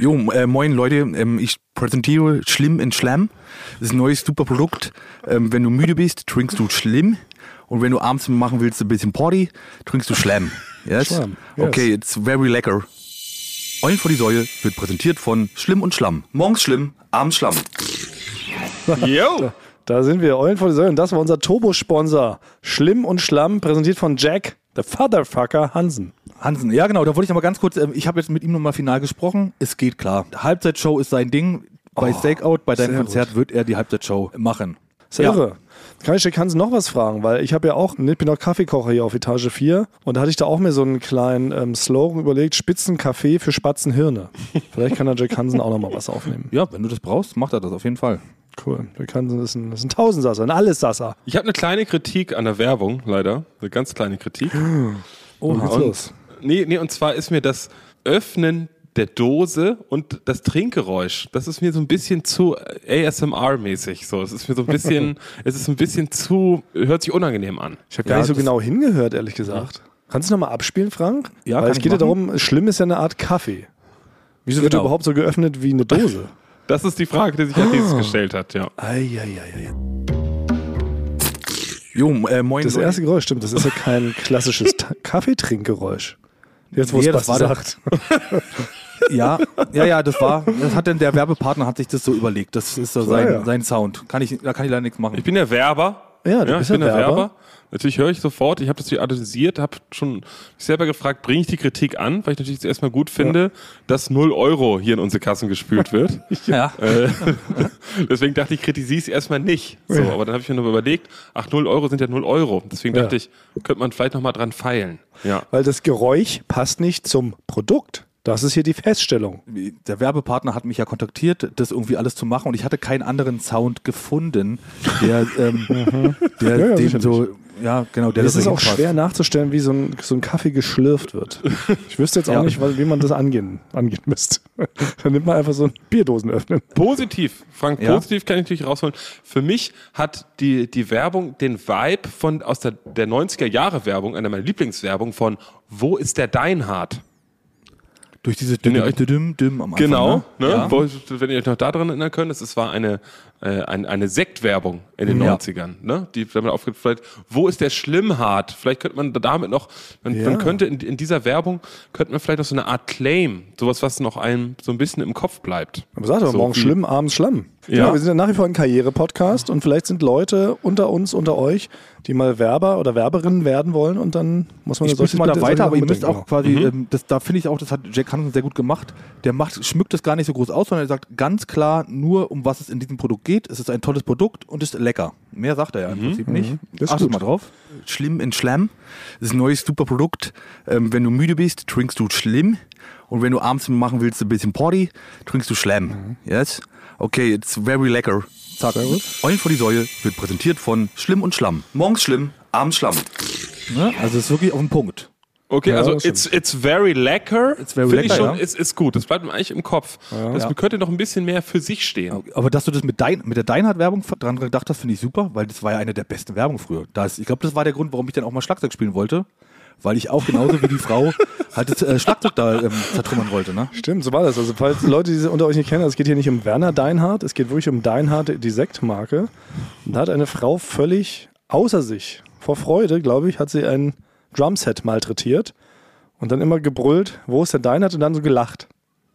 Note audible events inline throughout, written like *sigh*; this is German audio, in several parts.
Jo, äh, moin Leute, ähm, ich präsentiere Schlimm in Schlamm. Das ist ein neues super Produkt. Ähm, wenn du müde bist, trinkst du Schlimm. Und wenn du abends machen willst, ein bisschen Party, trinkst du Schlamm. Yes? Schlamm, yes. Okay, it's very lecker. Eulen vor die Säule wird präsentiert von Schlimm und Schlamm. Morgens Schlimm, abends Schlamm. Yo! *laughs* Da sind wir, Eulen vor die Säule. Und das war unser Turbo-Sponsor. Schlimm und Schlamm, präsentiert von Jack, the Fatherfucker Hansen. Hansen, ja genau, da wollte ich noch mal ganz kurz, ähm, ich habe jetzt mit ihm nochmal final gesprochen, es geht klar. Halbzeitshow ist sein Ding, bei Oh, Stakeout, bei deinem Konzert gut. wird er die Halbzeitshow machen. Sehr Ja. irre. Kann ich Jack Hansen noch was fragen? Weil ich habe ja auch, ich bin auch Kaffeekocher hier auf Etage 4 und da hatte ich da auch mir so einen kleinen ähm, Slogan überlegt, Spitzenkaffee für Spatzenhirne. Vielleicht kann der Jack Hansen auch noch mal was aufnehmen. Ja, wenn du das brauchst, macht er das auf jeden Fall. Cool. Hansen ist ein, ist ein Tausendsasser, ein Allessasser. Ich habe eine kleine Kritik an der Werbung, leider. Eine ganz kleine Kritik. Oh, und, los. Nee, nee, und zwar ist mir das Öffnen der Dose und das Trinkgeräusch, das ist mir so ein bisschen zu ASMR-mäßig. So, es ist mir so ein bisschen, *laughs* es ist ein bisschen zu, hört sich unangenehm an. Ich habe gar Ja, nicht so genau hingehört, ehrlich gesagt. Kannst du noch mal abspielen, Frank? Ja, Weil kann es geht ja darum, schlimm ist ja eine Art Kaffee. Wieso wird er Genau. überhaupt so geöffnet wie eine *laughs* Dose? Das ist die Frage, die sich als nächstes gestellt hat, ja. Eieiei. Jo, äh, moin Das erste Geräusch, stimmt, das ist ja kein *laughs* klassisches Kaffeetrinkgeräusch. Jetzt, wo Nee, es das was war sagt. *laughs* Ja, ja, ja, das war, das hat denn der Werbepartner hat sich das so überlegt. Das ist so Ah, sein, ja. sein Sound. Kann ich, da kann ich leider nichts machen. Ich bin der Werber. Ja, du ich bist bin ja der Werber. Werber. Natürlich höre ich sofort, ich habe das hier analysiert, habe schon mich selber gefragt, bringe ich die Kritik an, weil ich natürlich zuerst mal gut finde, dass 0 Euro hier in unsere Kassen gespült wird. *laughs* ja. Äh, *laughs* Deswegen dachte ich, kritisiere es erstmal nicht. So, aber dann habe ich mir noch überlegt, ach, 0 Euro sind ja 0 Euro. Deswegen Ja. dachte ich, könnte man vielleicht nochmal dran feilen. Ja. Weil das Geräusch passt nicht zum Produkt. Das ist hier die Feststellung. Der Werbepartner hat mich ja kontaktiert, das irgendwie alles zu machen und ich hatte keinen anderen Sound gefunden, der, ähm, *laughs* der Ja, ja, dem so, ja, genau, der Es das ist auch schwer nachzustellen, wie so ein, so ein Kaffee geschlürft wird. Ich wüsste jetzt auch Ja. nicht, weil- wie man das angehen, angehen müsste. *laughs* Dann nimmt man einfach so ein Bierdosen öffnen. Positiv, Frank, Ja. positiv kann ich natürlich rausholen. Für mich hat die, die Werbung den Vibe von aus der, der 90er Jahre Werbung, einer meiner Lieblingswerbung von Wo ist der Deinhard? Durch diese ihr euch- Düm, Düm am Anfang. Genau, ne? Ja. Wo, wenn ihr euch noch daran erinnern könnt, es war eine, äh, ein, eine Sektwerbung in den Ja. 90ern, ne? die damit aufgeht, vielleicht, wo ist der Schlimmhart? Vielleicht könnte man damit noch, man, Ja. man könnte in, in dieser Werbung, könnte man vielleicht noch so eine Art Claim, sowas, was noch einem so ein bisschen im Kopf bleibt. Aber sag doch, So morgens wie- schlimm, abends schlamm. Ja. Ja. wir sind ja nach wie vor ein Karriere-Podcast und vielleicht sind Leute unter uns, unter euch, die mal Werber oder Werberinnen werden wollen und dann muss man Ich solche- mal da weiter, aber ihr müsst auch quasi, ähm, das, da finde ich auch, das hat Jack Hansen sehr gut gemacht. Der macht, schmückt das gar nicht so groß aus, sondern er sagt ganz klar nur, um was es in diesem Produkt geht. Es ist ein tolles Produkt und ist lecker. Mehr sagt er ja im Prinzip nicht. Das ist Achtet gut. mal drauf. Schlimm in Schlamm. Das ist ein neues super Produkt. Ähm, wenn du müde bist, trinkst du Schlimm. Und wenn du abends machen willst, ein bisschen Party, trinkst du Schlamm. Yes? Okay, it's very lecker. Zack. Eulen vor die Säule wird präsentiert von Schlimm und Schlamm. Morgens Schlimm, abends Schlamm. Ne? Also es ist wirklich auf den Punkt. Okay, Ja, also das it's, it's very lecker. It's very Finde ich lecker, schon, ja. ist, ist gut. Das bleibt mir eigentlich im Kopf. Das Ja. könnte noch ein bisschen mehr für sich stehen. Aber dass du das mit, dein, mit der Deinhard-Werbung dran gedacht hast, finde ich super, weil das war ja eine der besten Werbungen früher. Da ist, ich glaube, das war der Grund, warum ich dann auch mal Schlagzeug spielen wollte. Weil ich auch genauso wie die Frau *laughs* halt das äh, Schlagzeug da ähm, zertrümmern wollte. Ne? Stimmt, so war das. Also falls Leute, die sie unter euch nicht kennen, es geht hier nicht um Werner Deinhardt, es geht wirklich um Deinhardt, die Sektmarke. Und da hat eine Frau völlig außer sich, vor Freude, glaube ich, hat sie ein Drumset malträtiert und dann immer gebrüllt, wo ist der Deinhardt und dann so gelacht.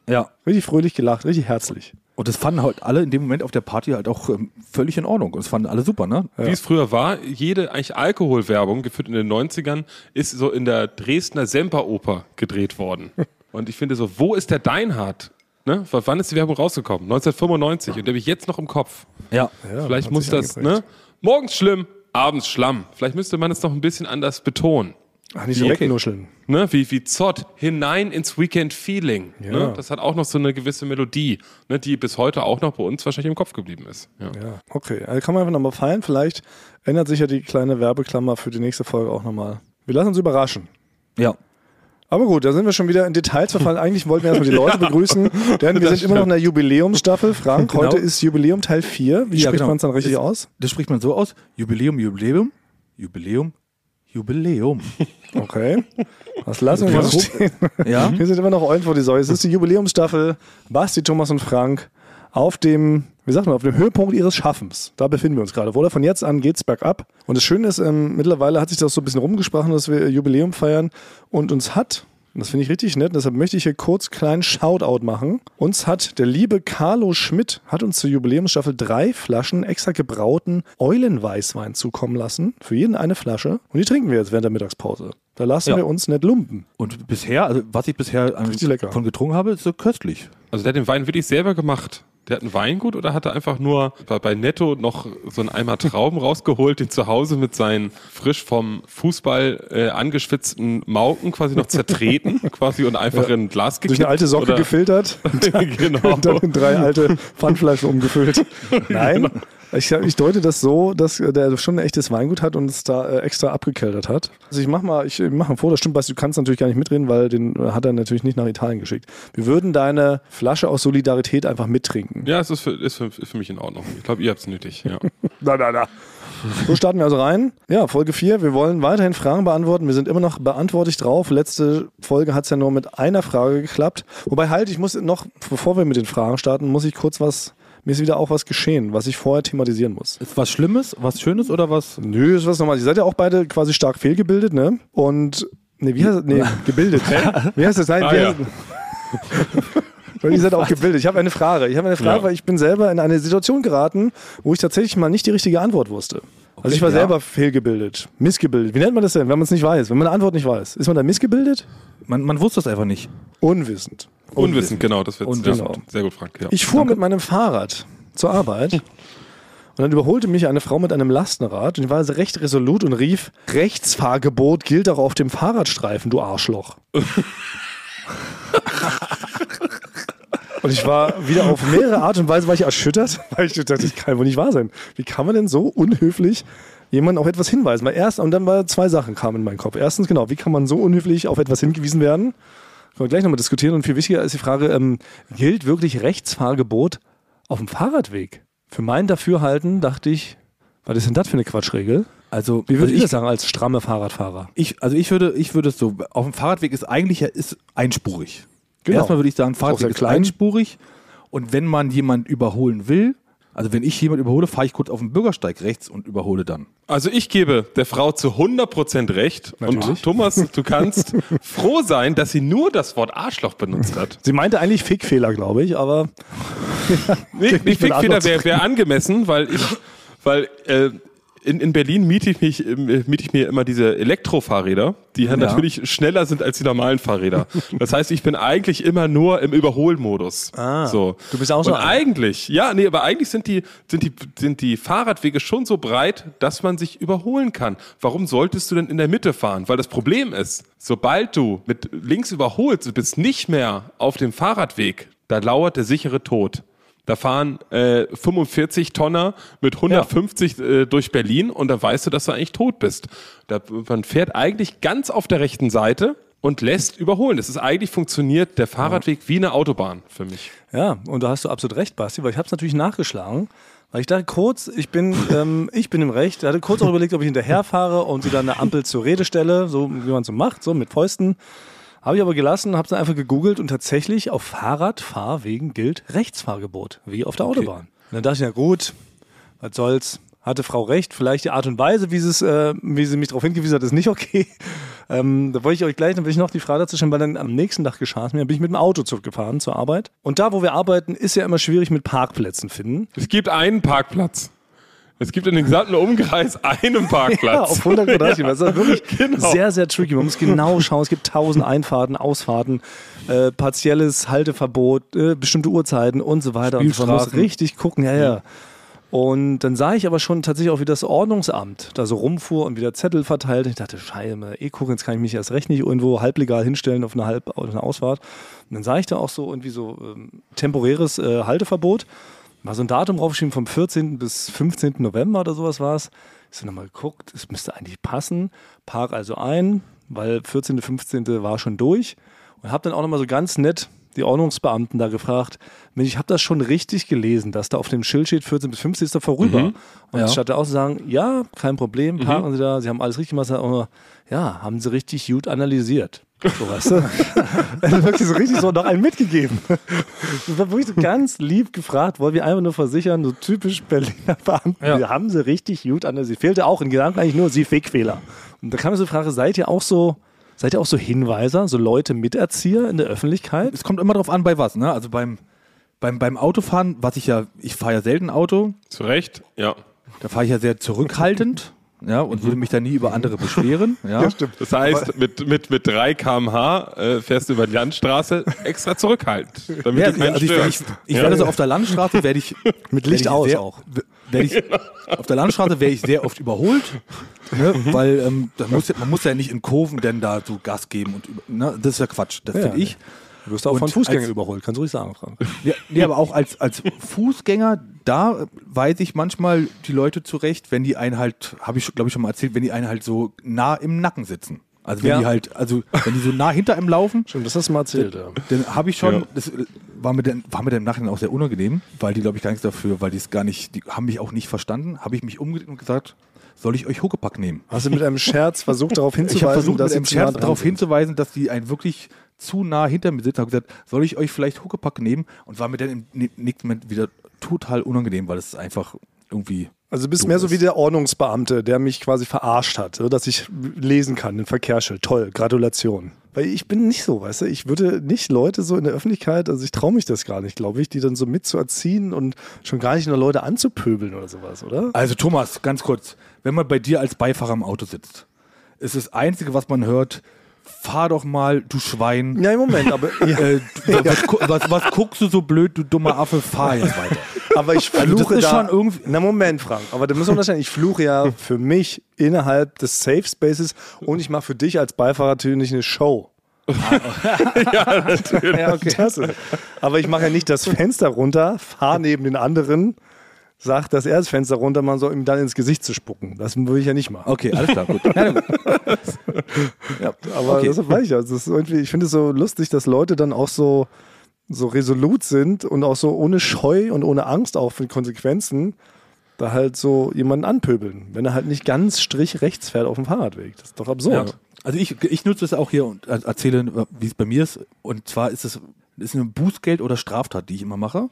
Ja. Richtig fröhlich gelacht, richtig herzlich. Und das fanden halt alle in dem Moment auf der Party halt auch ähm, völlig in Ordnung. Und das fanden alle super, ne? Wie es früher war, jede eigentlich Alkoholwerbung, geführt in den 90ern, ist so in der Dresdner Semperoper gedreht worden. *laughs* Und ich finde so, wo ist der Deinhard? Ne? Wann ist die Werbung rausgekommen? 1995. Und der habe ich jetzt noch im Kopf. Ja. Vielleicht hat muss das, ne? Morgens schlimm, abends schlamm. Vielleicht müsste man es noch ein bisschen anders betonen. Ach, nicht so wegnuscheln. Ne, wie, wie Zott, hinein ins Weekend Feeling. Ja. Ne? Das hat auch noch so eine gewisse Melodie, ne, die bis heute auch noch bei uns wahrscheinlich im Kopf geblieben ist. Ja. Ja, okay. Also kann man einfach nochmal feiern. Vielleicht ändert sich ja die kleine Werbeklammer für die nächste Folge auch nochmal. Wir lassen uns überraschen. Ja. Aber gut, da sind wir schon wieder in Details verfallen. Eigentlich wollten wir erstmal die *laughs* Leute begrüßen, denn wir sind immer noch in der Jubiläumsstaffel. Frank, Genau. heute ist Jubiläum Teil 4. Wie Ja, spricht genau. man es dann richtig Ist- aus? Das spricht man so aus. Jubiläum, Jubiläum, Jubiläum, Jubiläum. *laughs* Okay. Das lassen wir mal stehen. *laughs* Ja? Wir sind immer noch Eulen vor die Säule. Es ist die Jubiläumsstaffel. Basti, Thomas und Frank auf dem, wie sagt man, auf dem Höhepunkt ihres Schaffens. Da befinden wir uns gerade. Oder von jetzt an geht's bergab. Und das Schöne ist, ähm, mittlerweile hat sich das so ein bisschen rumgesprochen, dass wir Jubiläum feiern und uns hat und das finde ich richtig nett. Deshalb möchte ich hier kurz kleinen Shoutout machen. Uns hat der liebe Carlo Schmidt, hat uns zur Jubiläumsstaffel drei Flaschen extra gebrauten Eulenweißwein zukommen lassen. Für jeden eine Flasche. Und die trinken wir jetzt während der Mittagspause. Da lassen Ja. wir uns nicht lumpen. Und bisher, also was ich bisher an, von getrunken habe, ist so köstlich. Also der hat den Wein wirklich selber gemacht. Der hat ein Weingut oder hat er einfach nur bei- Netto noch so einen Eimer Trauben rausgeholt, den zu Hause mit seinen frisch vom Fußball äh, angeschwitzten Mauken quasi noch zertreten *laughs* quasi und einfach in ein Glas gekippt? Durch eine alte Socke oder? gefiltert *laughs* *laughs* genau. und dann in drei alte Pfandflaschen umgefüllt. Nein. Ich, ich deute das so, dass der schon ein echtes Weingut hat und es da äh, extra abgekeltert hat. Also ich mach mal, ich mach ein Foto, das stimmt, du kannst natürlich gar nicht mitreden, weil den äh, hat er natürlich nicht nach Italien geschickt. Wir würden deine Flasche aus Solidarität einfach mittrinken. Ja, es ist für, ist für, ist für mich in Ordnung. Ich glaube, ihr habt es nötig. Ja. *laughs* Na, na, na. So starten wir also rein. Ja, Folge 4. Wir wollen weiterhin Fragen beantworten. Wir sind immer noch beantwortlich drauf. Letzte Folge hat es ja nur mit einer Frage geklappt. Wobei halt, ich muss noch, bevor wir mit den Fragen starten, muss ich kurz was, mir ist wieder auch was geschehen, was ich vorher thematisieren muss. Ist was Schlimmes, was Schönes oder was? Nö, ist was normal. Ihr seid ja auch beide quasi stark fehlgebildet, ne? Und, nee, wie heißt das? Nee, *laughs* gebildet. Wie heißt das? Nein, Ah, wie ja. heißt Weil ihr seid auch gebildet. Ich habe eine Frage. Ich habe eine Frage, Ja. weil ich bin selber in eine Situation geraten, wo ich tatsächlich mal nicht die richtige Antwort wusste. Also ich war ja. selber fehlgebildet, missgebildet. Wie nennt man das denn, wenn man es nicht weiß? Wenn man eine Antwort nicht weiß, ist man da missgebildet? Man, man wusste es einfach nicht. Unwissend. Unwissend, genau. Das wird. Ja, sehr gut, Frank. Ja. Ich fuhr mit meinem Fahrrad zur Arbeit *laughs* und dann überholte mich eine Frau mit einem Lastenrad und die war also recht resolut und rief, Rechtsfahrgebot gilt auch auf dem Fahrradstreifen, du Arschloch. *laughs* und ich war wieder auf mehrere Art und Weise war ich erschüttert, *laughs* weil ich dachte, das kann wohl nicht wahr sein. Wie kann man denn so unhöflich jemanden auf etwas hinweisen? Weil erst, und dann war zwei Sachen kamen in meinen Kopf. Erstens, genau, wie kann man so unhöflich auf etwas hingewiesen werden? Können wir gleich nochmal diskutieren. Und viel wichtiger ist die Frage, ähm, gilt wirklich Rechtsfahrgebot auf dem Fahrradweg? Für mein Dafürhalten dachte ich, was ist denn das für eine Quatschregel? Also, Wie würde also ich das sagen als stramme Fahrradfahrer? Ich, also ich würde, ich würde es so, auf dem Fahrradweg ist eigentlich ist einspurig. Genau. Erstmal würde ich sagen, Fahrradweg ist einspurig. Und wenn man jemand überholen will, also wenn ich jemand überhole, fahre ich kurz auf den Bürgersteig rechts und überhole dann. Also ich gebe der Frau zu 100% recht. Natürlich. Und Thomas, du kannst *laughs* froh sein, dass sie nur das Wort Arschloch benutzt hat. Sie meinte eigentlich Fickfehler, glaube ich, aber Nee, *laughs* Nicht Fickfehler wäre wär angemessen, weil ich, weil äh, in, in Berlin miete ich, mich, äh, miete ich mir immer diese Elektrofahrräder, die ja. natürlich schneller sind als die normalen Fahrräder. *laughs* Das heißt, ich bin eigentlich immer nur im Überholmodus. Ah, so. du bist auch so Und einer. eigentlich, ja, nee, aber eigentlich sind die, sind, die, sind die Fahrradwege schon so breit, dass man sich überholen kann. Warum solltest du denn in der Mitte fahren? Weil das Problem ist, sobald du mit links überholst, du bist nicht mehr auf dem Fahrradweg, da lauert der sichere Tod. Da fahren äh, 45 Tonner mit 150 äh, durch Berlin und da weißt du, dass du eigentlich tot bist. Da, man fährt eigentlich ganz auf der rechten Seite und lässt überholen. Das ist eigentlich funktioniert der Fahrradweg wie eine Autobahn für mich. Ja, und da hast du absolut recht, Basti, weil ich habe es natürlich nachgeschlagen. Weil ich dachte kurz, ich bin, ähm, ich bin im Recht. Ich hatte kurz auch überlegt, ob ich hinterher fahre und sie dann eine Ampel zur Rede stelle, so wie man so macht, so mit Fäusten. Habe ich aber gelassen, habe es dann einfach gegoogelt und tatsächlich auf Fahrradfahrwegen gilt Rechtsfahrgebot, wie auf der Autobahn. Und dann dachte ich, na gut, was soll's. Hatte Frau recht, vielleicht die Art und Weise, wie äh, wie sie mich darauf hingewiesen hat, ist nicht okay. *laughs* Ähm, da wollte ich euch gleich, dann will ich noch die Frage dazu stellen, weil dann am nächsten Tag geschah es mir, bin ich mit dem Auto zurückgefahren zur Arbeit. Und da, wo wir arbeiten, ist ja immer schwierig mit Parkplätzen finden. Es gibt einen Parkplatz. Es gibt in dem gesamten Umkreis einen Parkplatz. Ja, auf 100 Quadratmeter. *laughs* Das ist wirklich Genau. sehr, sehr tricky. Man muss genau schauen. Es gibt tausend Einfahrten, Ausfahrten, äh, partielles Halteverbot, äh, bestimmte Uhrzeiten und so weiter. Und man muss richtig gucken. Ja, ja. Und dann sah ich aber schon tatsächlich auch, wie das Ordnungsamt da so rumfuhr und wieder Zettel verteilt. Ich dachte, Scheiße, eh gucken, jetzt kann ich mich erst recht nicht irgendwo halblegal hinstellen auf eine, Halb auf eine Ausfahrt. Und dann sah ich da auch so irgendwie so ähm, temporäres äh, Halteverbot. War so ein Datum draufgeschrieben vom 14. bis 15. November oder sowas war es. Ich habe nochmal geguckt, es müsste eigentlich passen. Park also ein, weil 14., 15. war schon durch. Und habe dann auch nochmal so ganz nett die Ordnungsbeamten da gefragt, Mensch, ich habe das schon richtig gelesen, dass da auf dem Schild steht 14 bis 50 ist da vorüber. Mhm. Und Ja. statt auch zu sagen, ja, kein Problem, parken Sie da, Sie haben alles richtig gemacht, ja, haben Sie richtig gut analysiert. So, weißt du? *laughs* Er hat wirklich so richtig so noch einen mitgegeben. Das war wirklich so ganz lieb gefragt, wollen wir einfach nur versichern, so typisch Berliner Beamten, Ja. die haben sie richtig gut analysiert. Fehlte auch in Gedanken eigentlich nur sie Fickfehler. Und da kam mir so die Frage, seid ihr auch so, seid ihr auch so Hinweiser, so Leute Miterzieher in der Öffentlichkeit? Es kommt immer drauf an, bei was, ne? Also beim, beim, beim Autofahren, was ich ja, ich fahre ja selten Auto, Zu Recht, ja. da fahre ich ja sehr zurückhaltend, ja, und würde mich da nie über andere beschweren, *laughs* ja. Das heißt, mit, mit, mit 3 km/h äh, fährst du über die Landstraße extra zurückhaltend, damit Ja, du keinen also ich, ich, ich ja. werde so auf der Landstraße werde ich *laughs* Mit werde Licht ich aus sehr, auch. Werde ich, auf der Landstraße werde ich sehr oft überholt, *laughs* ne, weil ähm, da muss, ja- man muss ja nicht in Kurven denn da so Gas geben und ne, das ist ja Quatsch, das Ja, finde ich. Du wirst auch Und von Fußgängern als- überholt, kannst du ruhig sagen, Frank. Ja, nee, aber auch als, als Fußgänger, da weise ich manchmal die Leute zurecht, wenn die einen halt, habe ich glaube ich schon mal erzählt, wenn die einen halt so nah im Nacken sitzen. Also wenn Ja. die halt, also wenn die so nah hinter einem laufen, Stimmt, das hast du mal erzählt. Ja. dann habe ich schon, Ja. das war mir, dann, war mir dann im Nachhinein auch sehr unangenehm, weil die glaube ich gar nichts dafür, weil die es gar nicht, die haben mich auch nicht verstanden, habe ich mich umgedreht und gesagt, soll ich euch Huckepack nehmen? Hast du mit einem Scherz versucht, darauf *laughs* Ich hinzuweisen, versucht, dass mit einem nah Scherz dran darauf hinzuweisen, dass die einen wirklich zu nah hinter mir sitzen. Habe gesagt, soll ich euch vielleicht Huckepack nehmen? Und war mir dann im nä- nächsten Moment wieder total unangenehm, weil es einfach irgendwie. Also du bist mehr so ist. wie der Ordnungsbeamte, der mich quasi verarscht hat, so dass ich lesen kann, den Verkehrsschild. Toll, Gratulation. Weil ich bin nicht so, weißt du, ich würde nicht Leute so in der Öffentlichkeit, also ich traue mich das gar nicht, glaube ich, die dann so mitzuerziehen und schon gar nicht nur Leute anzupöbeln oder sowas, oder? Also Thomas, ganz kurz, wenn man bei dir als Beifahrer im Auto sitzt, ist das Einzige, was man hört, fahr doch mal, du Schwein. Ja, im Moment, aber, *laughs* ja, Äh, du, was, was, was guckst du so blöd, du dummer Affe, fahr jetzt weiter. *laughs* aber ich Also das fluche ist da. schon irgendwie- Na Moment, Frank, aber da müssen wir unterscheiden. Ich fluche ja für mich innerhalb des Safe Spaces und ich mache für dich als Beifahrer natürlich eine Show. *laughs* Ja, okay. Das ist. Aber ich mache ja nicht das Fenster runter, fahre neben den anderen, sag, dass er das Fenster runter machen soll, ihm dann ins Gesicht zu spucken. Das würde ich ja nicht machen. Okay, alles klar, gut. *laughs* Ja, gut. ja, Aber okay. deshalb weiß ich ja. Das ist irgendwie, ich finde es so lustig, dass Leute dann auch so, so resolut sind und auch so ohne Scheu und ohne Angst auch für Konsequenzen da halt so jemanden anpöbeln, wenn er halt nicht ganz strich rechts fährt auf dem Fahrradweg. Das ist doch absurd. Ja. Also ich, ich nutze es auch hier und er- erzähle, wie es bei mir ist. Und zwar ist es ist eine Bußgeld oder Straftat, die ich immer mache.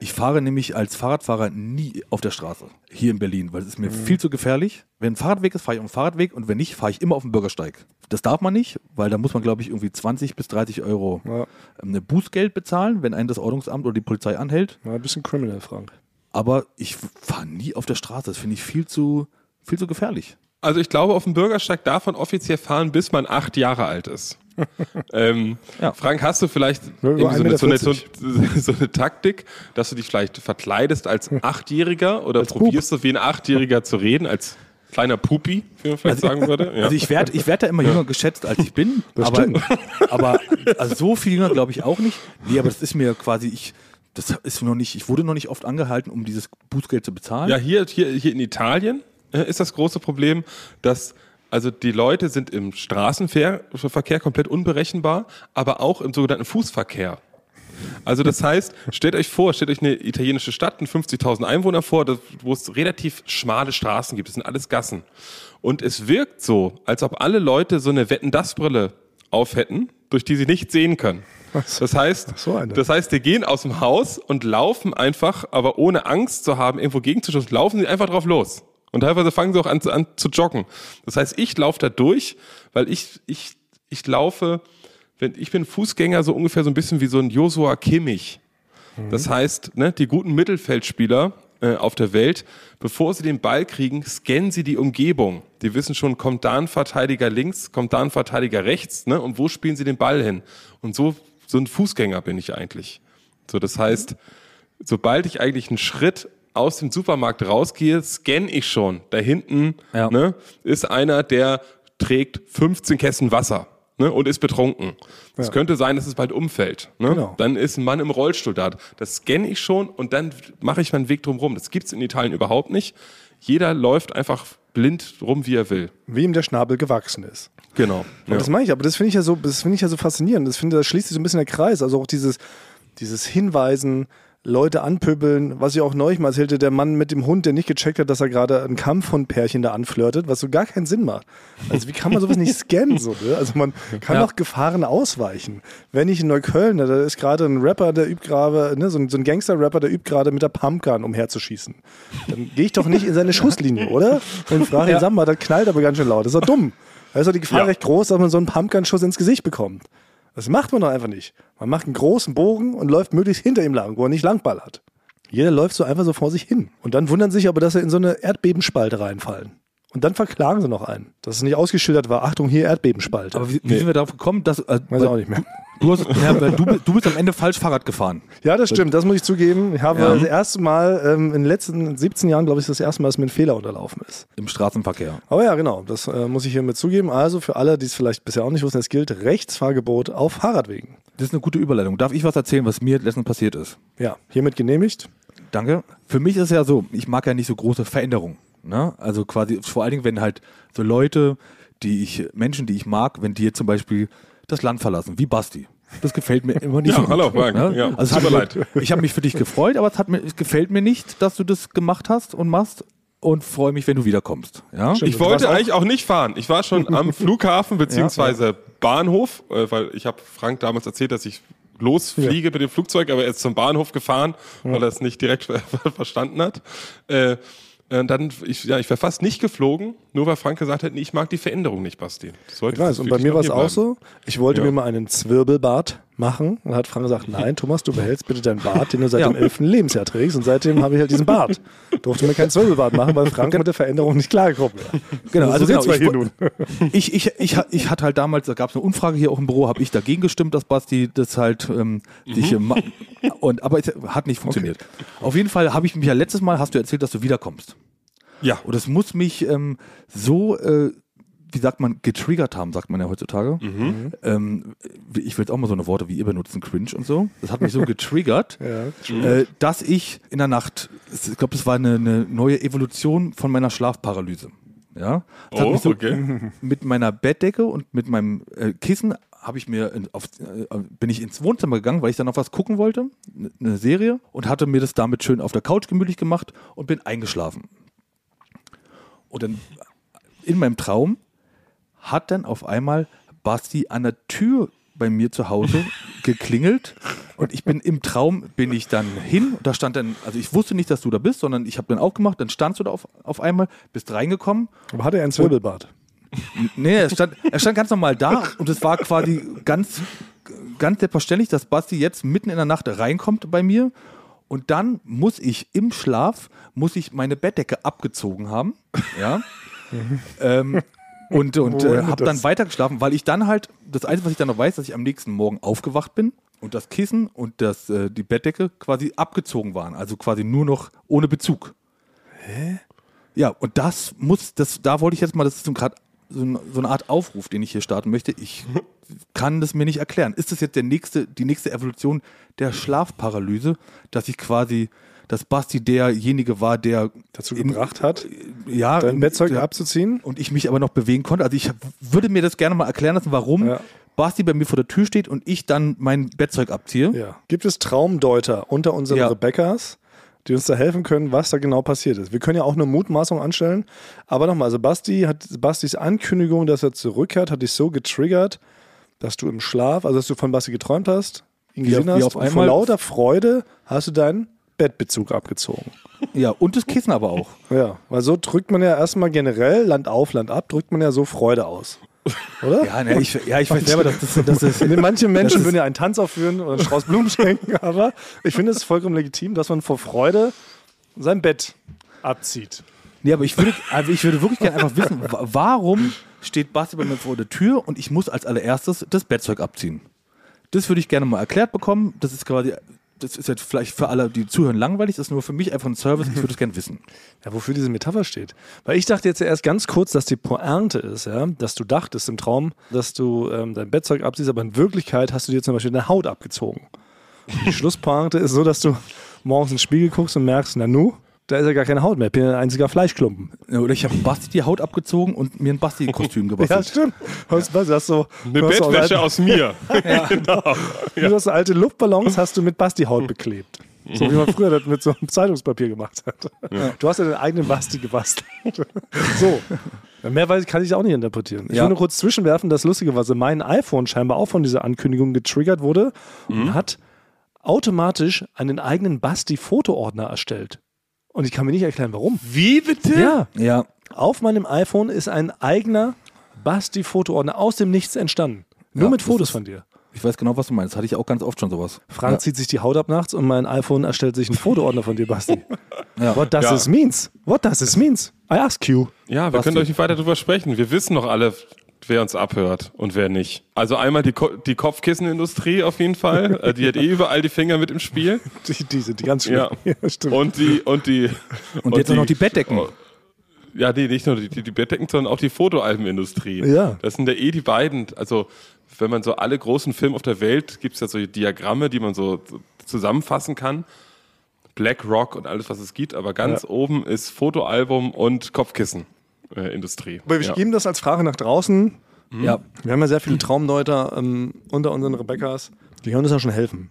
Ich fahre nämlich als Fahrradfahrer nie auf der Straße hier in Berlin, weil es ist mir viel zu gefährlich. Wenn ein Fahrradweg ist, fahre ich auf dem Fahrradweg und wenn nicht, fahre ich immer auf dem Bürgersteig. Das darf man nicht, weil da muss man, glaube ich, irgendwie 20 bis 30 Euro Ja. ähm, eine Bußgeld bezahlen, wenn einen das Ordnungsamt oder die Polizei anhält. Mal ein bisschen criminal, Frank. Aber ich fahre nie auf der Straße. Das finde ich viel zu, viel zu gefährlich. Also ich glaube, auf dem Bürgersteig darf man offiziell fahren, bis man acht Jahre alt ist. *laughs* ähm, Ja. Frank, hast du vielleicht so, eine, so, 1,40 eine, *laughs* so, eine Taktik, dass du dich vielleicht verkleidest als Achtjähriger oder Als Pup. probierst du wie ein Achtjähriger zu reden, als kleiner Pupi, wie man vielleicht sagen würde? *laughs* Ja. Also ich werde ich werd da immer jünger geschätzt, als ich bin. Das aber, stimmt. aber also so viel jünger glaube ich auch nicht. Nee, aber das ist mir quasi, ich, das ist noch nicht, ich wurde noch nicht oft angehalten, um dieses Bußgeld zu bezahlen. Ja, hier, hier, hier in Italien äh, ist das große Problem, dass also die Leute sind im Straßenverkehr komplett unberechenbar, aber auch im sogenannten Fußverkehr. Also das heißt, stellt euch vor, stellt euch eine italienische Stadt mit 50.000 Einwohnern vor, wo es relativ schmale Straßen gibt. Das sind alles Gassen. Und es wirkt so, als ob alle Leute so eine Wetten-Das-Brille auf hätten, durch die sie nicht sehen können. Das heißt, so das heißt, die gehen aus dem Haus und laufen einfach, aber ohne Angst zu haben, irgendwo gegenzustoßen, laufen sie einfach drauf los. Und teilweise fangen sie auch an, zu- an zu joggen. Das heißt, ich laufe da durch, weil ich, ich, ich laufe, wenn, ich bin Fußgänger so ungefähr so ein bisschen wie so ein Joshua Kimmich. Das heißt, ne, die guten Mittelfeldspieler äh, auf der Welt, bevor sie den Ball kriegen, scannen sie die Umgebung. Die wissen schon, kommt da ein Verteidiger links, kommt da ein Verteidiger rechts, ne, und wo spielen sie den Ball hin? Und so, so ein Fußgänger bin ich eigentlich. So, das heißt, sobald ich eigentlich einen Schritt aus dem Supermarkt rausgehe, scanne ich schon. Da hinten Ja. ne, ist einer, der trägt 15 Kästen Wasser ne, und ist betrunken. Es könnte sein, dass es bald umfällt. Ne? Genau. Dann ist ein Mann im Rollstuhl da. Das scanne ich schon und dann mache ich meinen Weg drumherum. Das gibt's in Italien überhaupt nicht. Jeder läuft einfach blind rum, wie er will. Wie ihm der Schnabel gewachsen ist. Genau. Ja. Das meine ich, aber das finde ich ja so, das finde ich ja so faszinierend. Das finde, da schließt sich so ein bisschen der Kreis. Also auch dieses, dieses Hinweisen, Leute anpöbeln, was ich auch neulich mal erzählte, der Mann mit dem Hund, der nicht gecheckt hat, dass er gerade ein Kampfhundpärchen da anflirtet, was so gar keinen Sinn macht. Also wie kann man sowas nicht scannen? So, ne? Also man kann Ja. doch Gefahren ausweichen. Wenn ich in Neukölln, ne, da ist gerade ein Rapper, der übt gerade, ne, so ein, so ein Gangster-Rapper, der übt gerade mit der Pumpgun umherzuschießen. Dann gehe ich doch nicht in seine Schusslinie, oder? Und frage ihn, sag mal, das knallt aber ganz schön laut. Das ist doch dumm. Da ist doch die Gefahr Ja. recht groß, dass man so einen Pumpgun-Schuss ins Gesicht bekommt. Das macht man doch einfach nicht. Man macht einen großen Bogen und läuft möglichst hinter ihm lang, wo er nicht langballert. Jeder läuft so einfach so vor sich hin. Und dann wundern sich aber, dass sie in so eine Erdbebenspalte reinfallen. Und dann verklagen sie noch einen, dass es nicht ausgeschildert war. Achtung, hier Erdbebenspalte. Aber wie, wie sind wir darauf gekommen, dass. Äh, Weiß ich auch nicht mehr. Du, hast, weil du, du bist am Ende falsch Fahrrad gefahren. Ja, das stimmt, das muss ich zugeben. Ich habe Ja. das erste Mal ähm, in den letzten 17 Jahren, glaube ich, das erste Mal, dass mir ein Fehler unterlaufen ist. Im Straßenverkehr. Aber ja, genau, das äh, muss ich hiermit zugeben. Also für alle, die es vielleicht bisher auch nicht wussten, es gilt Rechtsfahrgebot auf Fahrradwegen. Das ist eine gute Überleitung. Darf ich was erzählen, was mir letztens passiert ist? Ja, hiermit genehmigt. Danke. Für mich ist es ja so, ich mag ja nicht so große Veränderungen. Ne? Also quasi, vor allen Dingen, wenn halt so Leute, die ich, Menschen, die ich mag, wenn die jetzt zum Beispiel das Land verlassen, wie Basti. Das gefällt mir immer nicht Ja, so gut. hallo, Frank. Ne? Ja, also es tut hat mir leid. *laughs* Ich habe mich für dich gefreut, aber es, hat mir, es gefällt mir nicht, dass du das gemacht hast und machst und freue mich, wenn du wiederkommst. Ja? Stimmt. Ich wollte eigentlich auch nicht fahren. Ich war schon am *laughs* Flughafen beziehungsweise Bahnhof, äh, weil ich habe Frank damals erzählt, dass ich losfliege mit dem Flugzeug, aber er ist zum Bahnhof gefahren, weil er es nicht direkt *laughs* ver verstanden hat. Äh, äh, dann, ich, ja, ich wäre fast nicht geflogen, nur weil Frank gesagt hat, nee, ich mag die Veränderung nicht, Basti. Das sollte Ich weiß, und bei mir war es auch so. Ich wollte Ja. mir mal einen Zwirbelbart machen. Und hat Frank gesagt, nein, Thomas, du behältst bitte deinen Bart, den du seit Ja. dem 11. Lebensjahr trägst. Und seitdem habe ich halt diesen Bart. Durfte mir keinen Zwirbelbart machen, weil Frank mit der Veränderung nicht klargekommen war. Genau, also so genau, sitzen wir ich, hier nun. *laughs* ich, ich, ich, ich hatte halt damals, da gab es eine Umfrage hier auch im Büro, habe ich dagegen gestimmt, dass Basti das halt ähm, dich, äh, ma- und aber es hat nicht funktioniert. Auf jeden Fall habe ich mich ja letztes Mal, hast du erzählt, dass du wiederkommst. Ja. Und es muss mich ähm, so, äh, wie sagt man, getriggert haben, sagt man ja heutzutage. Ähm, ich will jetzt auch mal so eine Worte wie ihr benutzen, cringe und so. Das hat mich so *laughs* getriggert, Ja. äh, dass ich in der Nacht, ich glaube, das war eine, eine neue Evolution von meiner Schlafparalyse. Ja, das hat Oh, mich so okay. *laughs* mit meiner Bettdecke und mit meinem äh, Kissen habe ich mir in, auf, äh, bin ich ins Wohnzimmer gegangen, weil ich dann auf was gucken wollte, eine Serie und hatte mir das damit schön auf der Couch gemütlich gemacht und bin eingeschlafen. Und dann in meinem Traum hat dann auf einmal Basti an der Tür bei mir zu Hause *laughs* geklingelt? Und ich bin im Traum bin ich dann hin. Und da stand dann also ich wusste nicht, dass du da bist, sondern ich habe dann aufgemacht, dann standst du da auf, auf einmal, bist reingekommen. Aber hat er einen Zwirbelbart? Nee, er stand, er stand ganz normal da. Und es war quasi ganz, ganz selbstverständlich, dass Basti jetzt mitten in der Nacht reinkommt bei mir. Und dann muss ich im Schlaf, muss ich meine Bettdecke abgezogen haben, ja, *laughs* ähm, und, und äh, habe dann weitergeschlafen, weil ich dann halt, das Einzige, was ich dann noch weiß, dass ich am nächsten Morgen aufgewacht bin und das Kissen und das, äh, die Bettdecke quasi abgezogen waren, also quasi nur noch ohne Bezug. Ja, und das muss, das, da wollte ich jetzt mal, das ist so gerade so, so eine Art Aufruf, den ich hier starten möchte. Ich *laughs* kann das mir nicht erklären. Ist das jetzt der nächste, die nächste Evolution der Schlafparalyse, dass ich quasi, dass Basti derjenige war, der Dazu in- gebracht hat, ja, dein Bettzeug der, abzuziehen? und ich mich aber noch bewegen konnte. Also ich würde mir das gerne mal erklären lassen, warum Ja. Basti bei mir vor der Tür steht und ich dann mein Bettzeug abziehe. Ja. Gibt es Traumdeuter unter unseren Ja. Rebecca's, die uns da helfen können, was da genau passiert ist? Wir können ja auch eine Mutmaßung anstellen. Aber nochmal, also Basti hat Bastis Ankündigung, dass er zurückkehrt, hat dich so getriggert, dass du im Schlaf, also dass du von Basti geträumt hast, ihn Wie gesehen wie hast auf und vor einmal- lauter Freude hast du deinen Bettbezug abgezogen. Ja, und das Kissen aber auch. Ja, weil so drückt man ja erstmal generell Land auf, Land ab, drückt man ja so Freude aus. Oder? Ja, ne, ich, ja ich weiß selber, dass das, dass das *laughs* Manche Menschen ist- würden ja einen Tanz aufführen oder einen Strauß Blumen schenken, *laughs* aber ich finde es vollkommen legitim, dass man vor Freude sein Bett abzieht. Nee, aber ich würde, also ich würde wirklich gerne einfach wissen, wa- warum steht Basti bei mir vor der Tür und ich muss als allererstes das Bettzeug abziehen? Das würde ich gerne mal erklärt bekommen. Das ist quasi, das ist jetzt vielleicht für alle, die zuhören, langweilig. Das ist nur für mich einfach ein Service. Ich würde es *laughs* gerne wissen. Ja, wofür diese Metapher steht. Weil ich dachte jetzt erst ganz kurz, dass die Pointe ist, ja, dass du dachtest im Traum, dass du ähm, dein Bettzeug abziehst, aber in Wirklichkeit hast du dir zum Beispiel deine Haut abgezogen. Und die *laughs* Schlusspointe ist so, dass du morgens in den Spiegel guckst und merkst, na nu, Da ist ja gar keine Haut mehr, bin ein einziger Fleischklumpen. Ja, Oder ich habe Basti die Haut abgezogen und mir ein Basti-Kostüm *laughs* Ja, gebastelt. stimmt. Was, was, hast du, Eine hast so Bettwäsche alte, aus mir. *laughs* *laughs* genau. Du hast so alte Luftballons, hast du mit Basti-Haut beklebt. So wie man früher das mit so einem Zeitungspapier gemacht hat. Du hast ja deinen eigenen Basti gebastelt. so. Mehr weiß ich, kann ich auch nicht interpretieren. Ich Ja. will nur kurz zwischenwerfen, das Lustige war, so mein iPhone scheinbar auch von dieser Ankündigung getriggert wurde und hat automatisch einen eigenen Basti-Fotoordner erstellt. Und ich kann mir nicht erklären, warum. Wie bitte? Ja, Ja, auf meinem iPhone ist ein eigener Basti-Fotoordner aus dem Nichts entstanden. Nur Ja, mit Fotos ist- von dir. ich weiß genau, was du meinst. Das hatte ich auch ganz oft schon sowas. Frank ja. zieht sich die Haut ab nachts und mein iPhone erstellt sich einen Fotoordner von dir, Basti. *laughs* Ja. What does Ja. this means? What does this means? I ask you. Ja, wir Was können euch nicht weiter drüber sprechen. Wir wissen doch alle, wer uns abhört und wer nicht. Also einmal die, Ko die Kopfkissenindustrie auf jeden Fall. *laughs* Äh, die hat eh überall die Finger mit im Spiel. Die, diese, die ganz schön. *laughs* Ja. stimmt. Und die, und die. Und jetzt auch noch die Bettdecken. Oh, Ja, nee, nicht nur die, die, die Bettdecken, sondern auch die Fotoalbenindustrie. Ja. Das sind ja eh die beiden. Also, wenn man so alle großen Filme auf der Welt, gibt es ja so Diagramme, die man so zusammenfassen kann. Black Rock und alles, was es gibt. Aber ganz Ja. oben ist Fotoalbum und Kopfkissenindustrie. Aber wir ja. geben das als Frage nach draußen. Ja, Wir haben ja sehr viele Traumdeuter ähm, unter unseren Rebecca's. Die können uns ja schon helfen.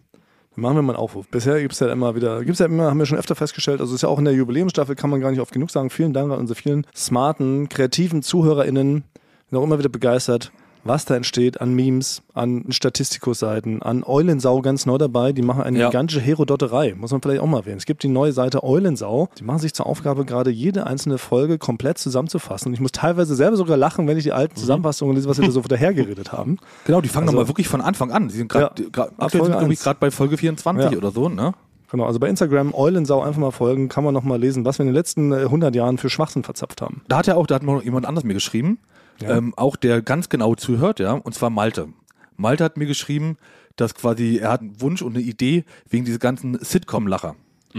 Dann machen wir mal einen Aufruf. Bisher gibt es ja immer wieder, gibt es ja immer, haben wir schon öfter festgestellt, also ist ja auch in der Jubiläumsstaffel, kann man gar nicht oft genug sagen. Vielen Dank an unsere vielen smarten, kreativen ZuhörerInnen. Bin auch immer wieder begeistert, was da entsteht an Memes, an Statistikus-Seiten, an Eulensau ganz neu dabei. Die machen eine Ja. gigantische Herodotterei, muss man vielleicht auch mal erwähnen. Es gibt die neue Seite Eulensau. Die machen sich zur Aufgabe, gerade jede einzelne Folge komplett zusammenzufassen. Und ich muss teilweise selber sogar lachen, wenn ich die alten Zusammenfassungen lese, was sie da so *laughs* dahergeredet haben. genau, die fangen Also- nochmal wirklich von Anfang an. Die sind gerade, Ja, bei Folge 24 Ja. oder so, ne? Genau, also bei Instagram Eulensau einfach mal folgen, kann man noch mal lesen, was wir in den letzten äh, 100 Jahren für Schwachsinn verzapft haben. Da hat ja auch, da hat mal jemand anders mir geschrieben, ähm, auch der ganz genau zuhört, ja, und zwar Malte. Malte hat mir geschrieben, dass quasi, er hat einen Wunsch und eine Idee wegen dieser ganzen Sitcom-Lacher.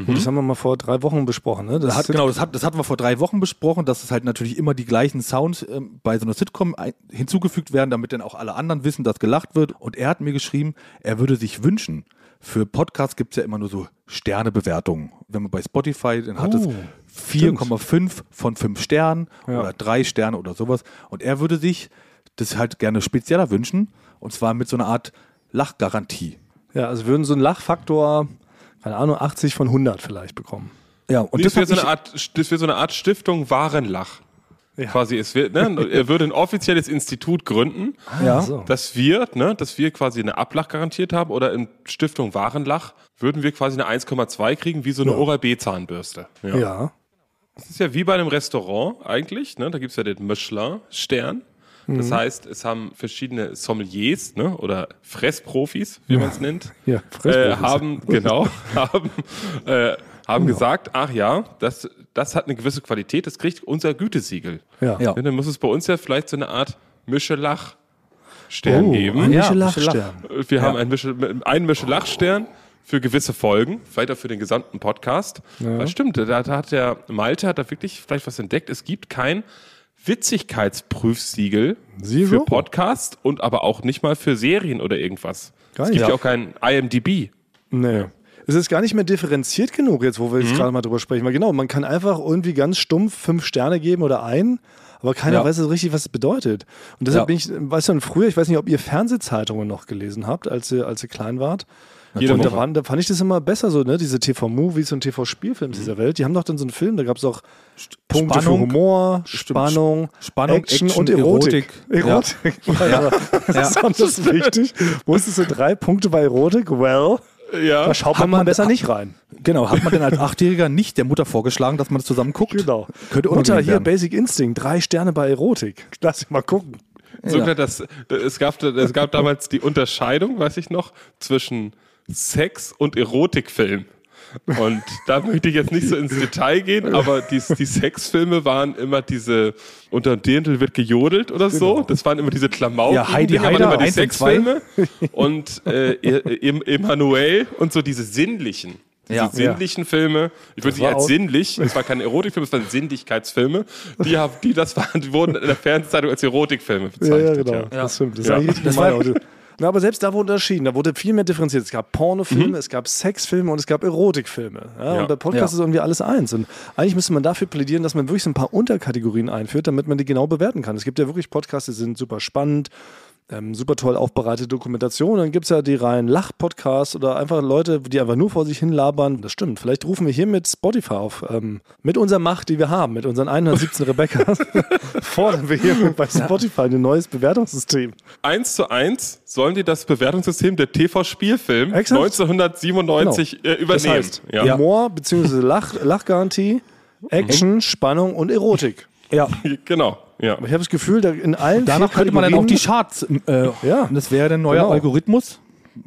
Und das haben wir mal vor drei Wochen besprochen. Ne? Das Das hat, genau, das, hat, das hatten wir vor drei Wochen besprochen, dass es halt natürlich immer die gleichen Sounds ähm, bei so einer Sitcom ein, hinzugefügt werden, damit dann auch alle anderen wissen, dass gelacht wird. Und er hat mir geschrieben, er würde sich wünschen, für Podcasts gibt es ja immer nur so Sternebewertungen. Wenn man bei Spotify, dann hat Oh, es 4,5 von 5 Sternen Ja. oder 3 Sterne oder sowas. Und er würde sich das halt gerne spezieller wünschen, und zwar mit so einer Art Lachgarantie. Ja, also würden so einen Lachfaktor, keine Ahnung, 80 von 100 vielleicht bekommen. Ja, und Nee, das, das wäre hab so, eine Art, das wär so eine Art Stiftung Warenlach. Ja. Quasi, es wird, ne, er würde ein offizielles Institut gründen, ja. So. dass wir, ne, dass wir quasi eine Ablach garantiert haben oder in Stiftung Warenlach würden wir quasi eine 1,2 kriegen, wie so eine Oral-B-Zahnbürste. Ja. Ja. Das ist ja wie bei einem Restaurant eigentlich, ne? Da gibt's ja den Michelin-Stern. Das heißt, es haben verschiedene Sommeliers, ne? Oder Fressprofis, wie man es nennt. Ja, äh, haben, genau, *laughs* haben, äh, haben gesagt, ach ja, das, das hat eine gewisse Qualität, das kriegt unser Gütesiegel. Ja. Ja. Ja, dann muss es bei uns ja vielleicht so eine Art Michelach-Stern Oh, geben. ein Ja, Michelin-Stern. Wir haben einen, Michel, einen Michelin-Stern für gewisse Folgen, weiter für den gesamten Podcast. Das stimmt, da, da hat der Malte hat da wirklich vielleicht was entdeckt. Es gibt kein Witzigkeitsprüfsiegel Zero? für Podcast und aber auch nicht mal für Serien oder irgendwas. Gar es gibt ja Ja. auch kein IMDb. Nee. Es ist gar nicht mehr differenziert genug, jetzt wo wir Mhm. jetzt gerade mal drüber sprechen. Weil genau, man kann einfach irgendwie ganz stumpf fünf Sterne geben oder ein, aber keiner Ja. weiß so richtig, was es bedeutet. Und deshalb Ja. bin ich, weißt du, früher, ich weiß nicht, ob ihr Fernsehzeitungen noch gelesen habt, als ihr, als ihr klein wart. Jede und da, waren, da fand ich das immer besser, so, ne? Diese TV-Movies und TV-Spielfilms Mhm. dieser Welt. Die haben doch dann so einen Film, da gab es auch Punkte Spannung. für Humor. Spannung, Spannung, Action, Action, und Erotik. Erotik. Erotik. Ja. *laughs* *laughs* Das ist wichtig. Wusstest du drei Punkte bei Erotik? Well, Ja. da schaut Hat man mal man- besser nicht rein. Genau, hat man denn als Achtjähriger nicht der Mutter vorgeschlagen, dass man das zusammen guckt? Genau. Könnte Mutter, hier werden. Basic Instinct, drei Sterne bei Erotik. Lass dich mal gucken. So, Ja. das, es, gab, es gab damals die Unterscheidung, weiß ich noch, zwischen Sex und Erotikfilm. Und da möchte ich jetzt nicht so ins Detail gehen, aber die, die Sexfilme waren immer diese, unter dem Dirndl wird gejodelt oder so. Das waren immer diese Klamauken. Ja, Heidi Dinger waren Heider, immer die eins und. Sexfilme. Und äh, Em- Emanuel und so diese sinnlichen. Diese Ja. sinnlichen Filme, ich würde sie als sinnlich, es war kein Erotikfilm, es waren Sinnlichkeitsfilme, die, haben, die, das waren, die wurden in der Fernsehzeitung als Erotikfilme Ja, bezeichnet. ja, genau. ja. Das stimmt. Das Ja. ist eigentlich richtig Das gemein. war- Na, aber selbst da wurde unterschieden. Da wurde viel mehr differenziert. Es gab Pornofilme, es gab Sexfilme und es gab Erotikfilme. Ja? Ja. Und bei Podcasts ist irgendwie alles eins. Und eigentlich müsste man dafür plädieren, dass man wirklich so ein paar Unterkategorien einführt, damit man die genau bewerten kann. Es gibt ja wirklich Podcasts, die sind super spannend, ähm, super toll aufbereitete Dokumentation. Dann gibt es ja die reinen Lach-Podcasts oder einfach Leute, die einfach nur vor sich hin labern. Das stimmt. Vielleicht rufen wir hier mit Spotify auf. Ähm, mit unserer Macht, die wir haben, mit unseren 117 Rebecca, *laughs* fordern wir hier bei Spotify ein neues Bewertungssystem. Eins zu eins sollen die das Bewertungssystem der TV-Spielfilm Exakt. 1997 äh, übernehmen. Das heißt, ja. Humor bzw. Lach, Lachgarantie, Action, Spannung und Erotik. Ja. *laughs* Genau. Ja. Aber ich habe das Gefühl, da in allen Danach könnte man dann auch die Charts, äh, Ja. und das wäre der neue Genau. Algorithmus.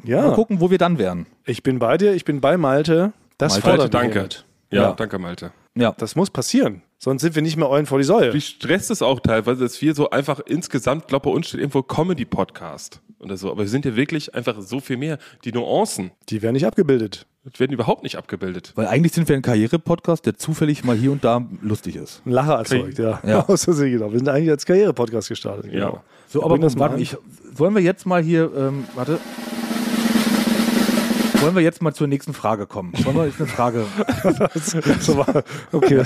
Mal Ja, gucken, wo wir dann wären. ich bin bei dir, ich bin bei Malte. Das Malte, fordern Malte, danke. Ja, Ja. danke, Malte. Ja. Das muss passieren. Sonst sind wir nicht mehr Eulen vor die Säule. Wie stresst es auch teilweise, dass wir so einfach insgesamt, glaube bei uns steht irgendwo Comedy-Podcast oder so. Aber wir sind ja wirklich einfach so viel mehr. Die Nuancen Die werden nicht abgebildet. werden überhaupt nicht abgebildet. Weil eigentlich sind wir ein Karriere-Podcast, der zufällig mal hier und da lustig ist. Ein Lacher erzeugt, ja. Ja. *laughs* Aus Versehen, genau. Wir sind eigentlich als Karriere-Podcast gestartet. Genau. Ja. So, aber das an. ich, sollen wir jetzt mal hier, ähm, warte. Wollen wir jetzt mal zur nächsten Frage kommen? Wollen wir jetzt eine Frage? *laughs* So war- okay.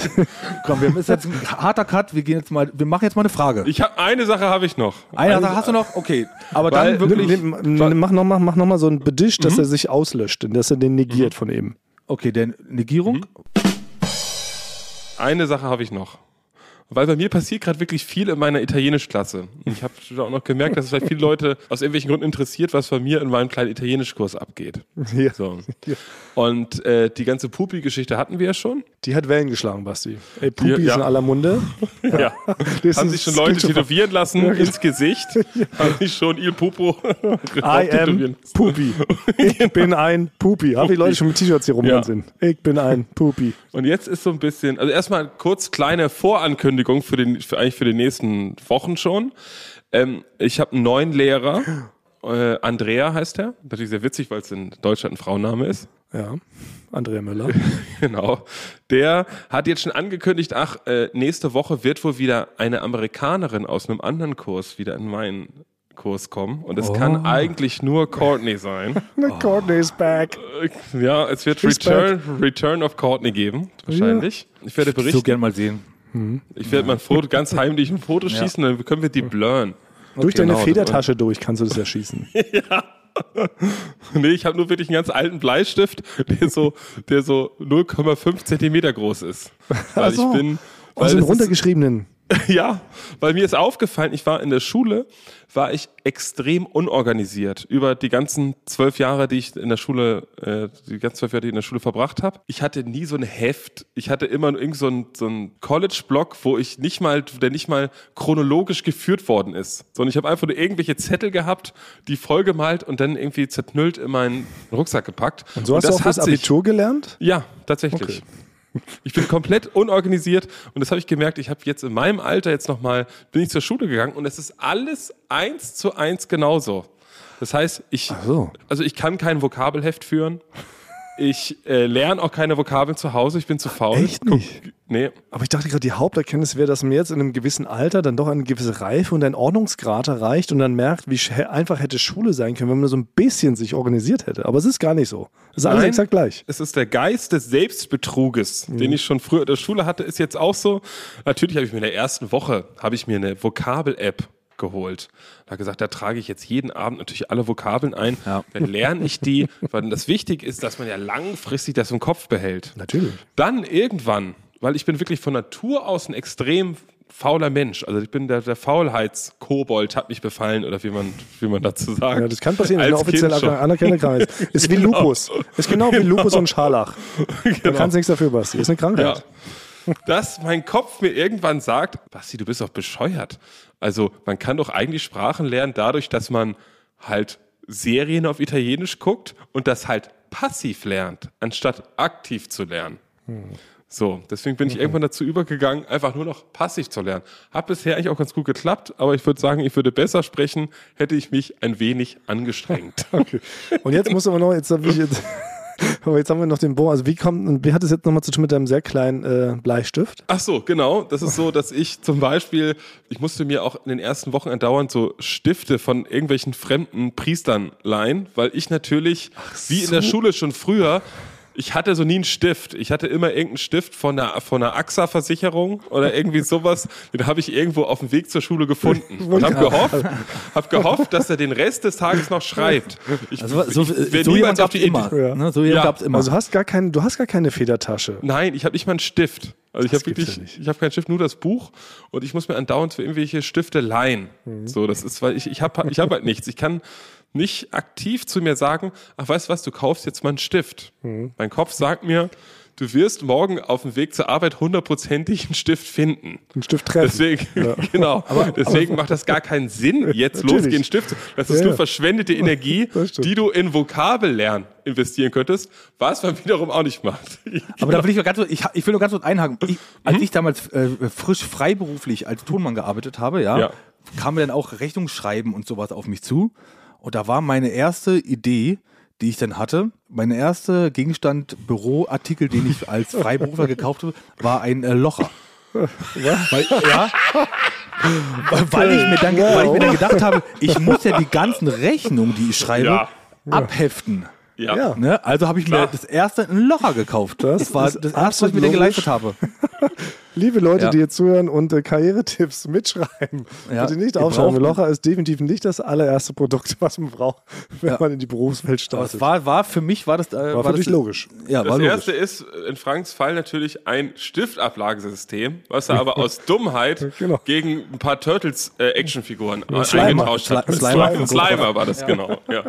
Komm, wir ist jetzt ein harter Cut. Wir gehen jetzt mal, wir machen jetzt mal eine Frage. Ich habe eine Sache habe ich noch. Eine Sache hast du noch? Okay. Aber Weil- dann wirklich. Nimm- nimm- mach nochmal mach noch mal so ein Bedisch, dass er sich auslöscht, dass er den negiert von eben. Okay, der Negierung. Eine Sache habe ich noch. Weil bei mir passiert gerade wirklich viel in meiner Italienischklasse. Und Ich habe auch noch gemerkt, dass es vielleicht viele Leute aus irgendwelchen Gründen interessiert, was bei mir in meinem kleinen Italienischkurs abgeht. *laughs* Ja. So. Und äh, die ganze Pupi-Geschichte hatten wir ja schon. Die hat Wellen geschlagen, Basti. Ey, Pupi Ja, ist ja. in aller Munde. *laughs* Ja. *laughs* Das haben sich schon Leute tätowieren lassen ins Gesicht. Haben sich schon Il Pupo I am. Pupi. Ich bin ein Pupi. Haben die Leute schon mit T-Shirts hier rumrennen Ja. sind? Ich bin ein Pupi. Und jetzt ist so ein bisschen, also erstmal kurz kleine Vorankündigung für den, für eigentlich für die nächsten Wochen schon. Ähm, ich habe einen neuen Lehrer, äh, Andrea heißt er. Natürlich sehr witzig, weil es in Deutschland ein Frauenname ist. Ja. Andrea Müller. *laughs* Genau. Der hat jetzt schon angekündigt, ach, äh, nächste Woche wird wohl wieder eine Amerikanerin aus einem anderen Kurs wieder in meinen Kurs kommen. Und es kann eigentlich nur Courtney sein. *laughs* Courtney is back. Ja, es wird She's Return, Return of Courtney geben, wahrscheinlich. Ich werde So berichten. gern mal sehen. Ich werde mal ein Foto, ganz heimlich ein Foto schießen, dann können wir die blurren. Durch deine Genau. Federtasche durch kannst du das erschießen. *laughs* Nee, ich habe nur wirklich einen ganz alten Bleistift, der so, der so 0,5 Zentimeter groß ist. Weil so. ich bin. Weil es ist, runtergeschriebenen. *laughs* ja, weil mir ist aufgefallen, ich war in der Schule, war ich extrem unorganisiert über die ganzen zwölf Jahre, die ich in der Schule, äh, die ganzen zwölf Jahre, die ich in der Schule verbracht habe. Ich hatte nie so ein Heft. Ich hatte immer nur irgend so ein, so ein College-Block, wo ich nicht mal, der nicht mal chronologisch geführt worden ist, sondern ich habe einfach nur irgendwelche Zettel gehabt, die vollgemalt und dann irgendwie zerknüllt in meinen Rucksack gepackt. Und so hast du auch das Abitur gelernt? ja, tatsächlich. Ich bin komplett unorganisiert und das habe ich gemerkt. Ich habe jetzt in meinem Alter jetzt nochmal, bin ich zur Schule gegangen und es ist alles eins zu eins genauso. Das heißt, ich, so. also ich kann kein Vokabelheft führen. Ich äh, lerne auch keine Vokabeln zu Hause. Ich bin zu faul. Echt nicht? Nee. Aber ich dachte gerade, die Haupterkenntnis wäre, dass man jetzt in einem gewissen Alter dann doch eine gewisse Reife und ein Ordnungsgrad erreicht und dann merkt, wie einfach hätte Schule sein können, wenn man so ein bisschen sich organisiert hätte. Aber es ist gar nicht so. Es ist alles Nein. exakt gleich. Es ist der Geist des Selbstbetruges, den ich schon früher in der Schule hatte, ist jetzt auch so. Natürlich habe ich mir in der ersten Woche habe ich mir eine Vokabel-App geholt. Da habe gesagt, da trage ich jetzt jeden Abend natürlich alle Vokabeln ein. Ja. Dann lerne ich die, weil das wichtig ist, dass man ja langfristig das im Kopf behält. Natürlich. Dann irgendwann, weil ich bin wirklich von Natur aus ein extrem fauler Mensch. Also ich bin der, der Faulheitskobold hat mich befallen oder wie man, wie man dazu sagt. Ja, das kann passieren, das ist eine offiziell anerkannte Krankheit. Ist wie Lupus. Ist genau wie Lupus und Scharlach. Da kannst nichts dafür, Basti. Ist eine Krankheit. Ja. Dass mein Kopf mir irgendwann sagt, Basti, du bist doch bescheuert. Also man kann doch eigentlich Sprachen lernen dadurch, dass man halt Serien auf Italienisch guckt und das halt passiv lernt, anstatt aktiv zu lernen. So, deswegen bin ich irgendwann dazu übergegangen, einfach nur noch passiv zu lernen. Hat bisher eigentlich auch ganz gut geklappt, aber ich würde sagen, ich würde besser sprechen, hätte ich mich ein wenig angestrengt. *laughs* Okay. Und jetzt muss aber noch, jetzt habe ich jetzt, *laughs* *laughs* Aber jetzt haben wir noch den Bohr. Also wie kommt, und wie hat es jetzt nochmal zu tun mit deinem sehr kleinen äh, Bleistift? Ach so, genau. Das ist so, dass ich zum Beispiel, ich musste mir auch in den ersten Wochen andauernd so Stifte von irgendwelchen fremden Priestern leihen, weil ich natürlich, wie in der Schule schon früher, ich hatte so nie einen Stift. Ich hatte immer irgendeinen Stift von einer, von einer AXA-Versicherung oder irgendwie sowas. Den habe ich irgendwo auf dem Weg zur Schule gefunden und habe gehofft, hab gehofft, dass er den Rest des Tages noch schreibt. Ich, Also, so ich so, jemand auf die immer. Ja. Ne? So jemand Ja. immer. Also du hast gar kein, du hast gar keine Federtasche. Nein, ich habe nicht mal einen Stift. Also ich habe wirklich, ja nicht. ich habe keinen Stift, nur das Buch und ich muss mir andauernd für irgendwelche Stifte leihen. Mhm. So, das ist, weil ich, ich habe ich hab halt nichts. Ich kann nicht aktiv zu mir sagen, ach weißt du was, du kaufst jetzt mal einen Stift. Mhm. Mein Kopf sagt mir, du wirst morgen auf dem Weg zur Arbeit hundertprozentig einen Stift finden. Einen Stift treffen. Deswegen, *laughs* genau. Deswegen macht das gar keinen Sinn, *laughs* jetzt losgehen, Stift zu. Das ist Ja, nur ja. verschwendete *laughs* Energie, die du in Vokabellernen investieren könntest, was man wiederum auch nicht macht. Aber da will ich, mal ganz, kurz- ich, ich will nur ganz kurz einhaken. Ich, als ich damals äh, frisch freiberuflich als Tonmann gearbeitet habe, ja, Ja. kam mir dann auch Rechnungsschreiben und sowas auf mich zu. Und da war meine erste Idee, die ich dann hatte, meine erste Gegenstand Büroartikel, den ich als *laughs* Freiberufler gekauft habe, war ein äh, Locher. Weil, ja, weil, ich mir dann, weil ich mir dann gedacht habe, ich muss ja die ganzen Rechnungen, die ich schreibe, Ja. abheften. Ja. Ja. Ne? Also habe ich Klar. mir das erste einen Locher gekauft. Das Das, war das erste, was ich mir dann geleistet habe. *laughs* Liebe Leute, Ja. die jetzt zuhören und äh, Karrieretipps mitschreiben, Ja, bitte nicht aufschreiben. Locher ist definitiv nicht das allererste Produkt, *laughs* was man braucht, wenn Ja. man in die Berufswelt Aber startet. es war, war für mich war das äh, War für das dich logisch. Ja, Das war logisch. erste ist in Franks Fall natürlich ein Stiftablagesystem, was er aber *laughs* aus Dummheit Genau. gegen ein paar Turtles äh, Actionfiguren äh, eingetauscht hat. Sli- Slimer Slimer, Slimer war das genau. Ja.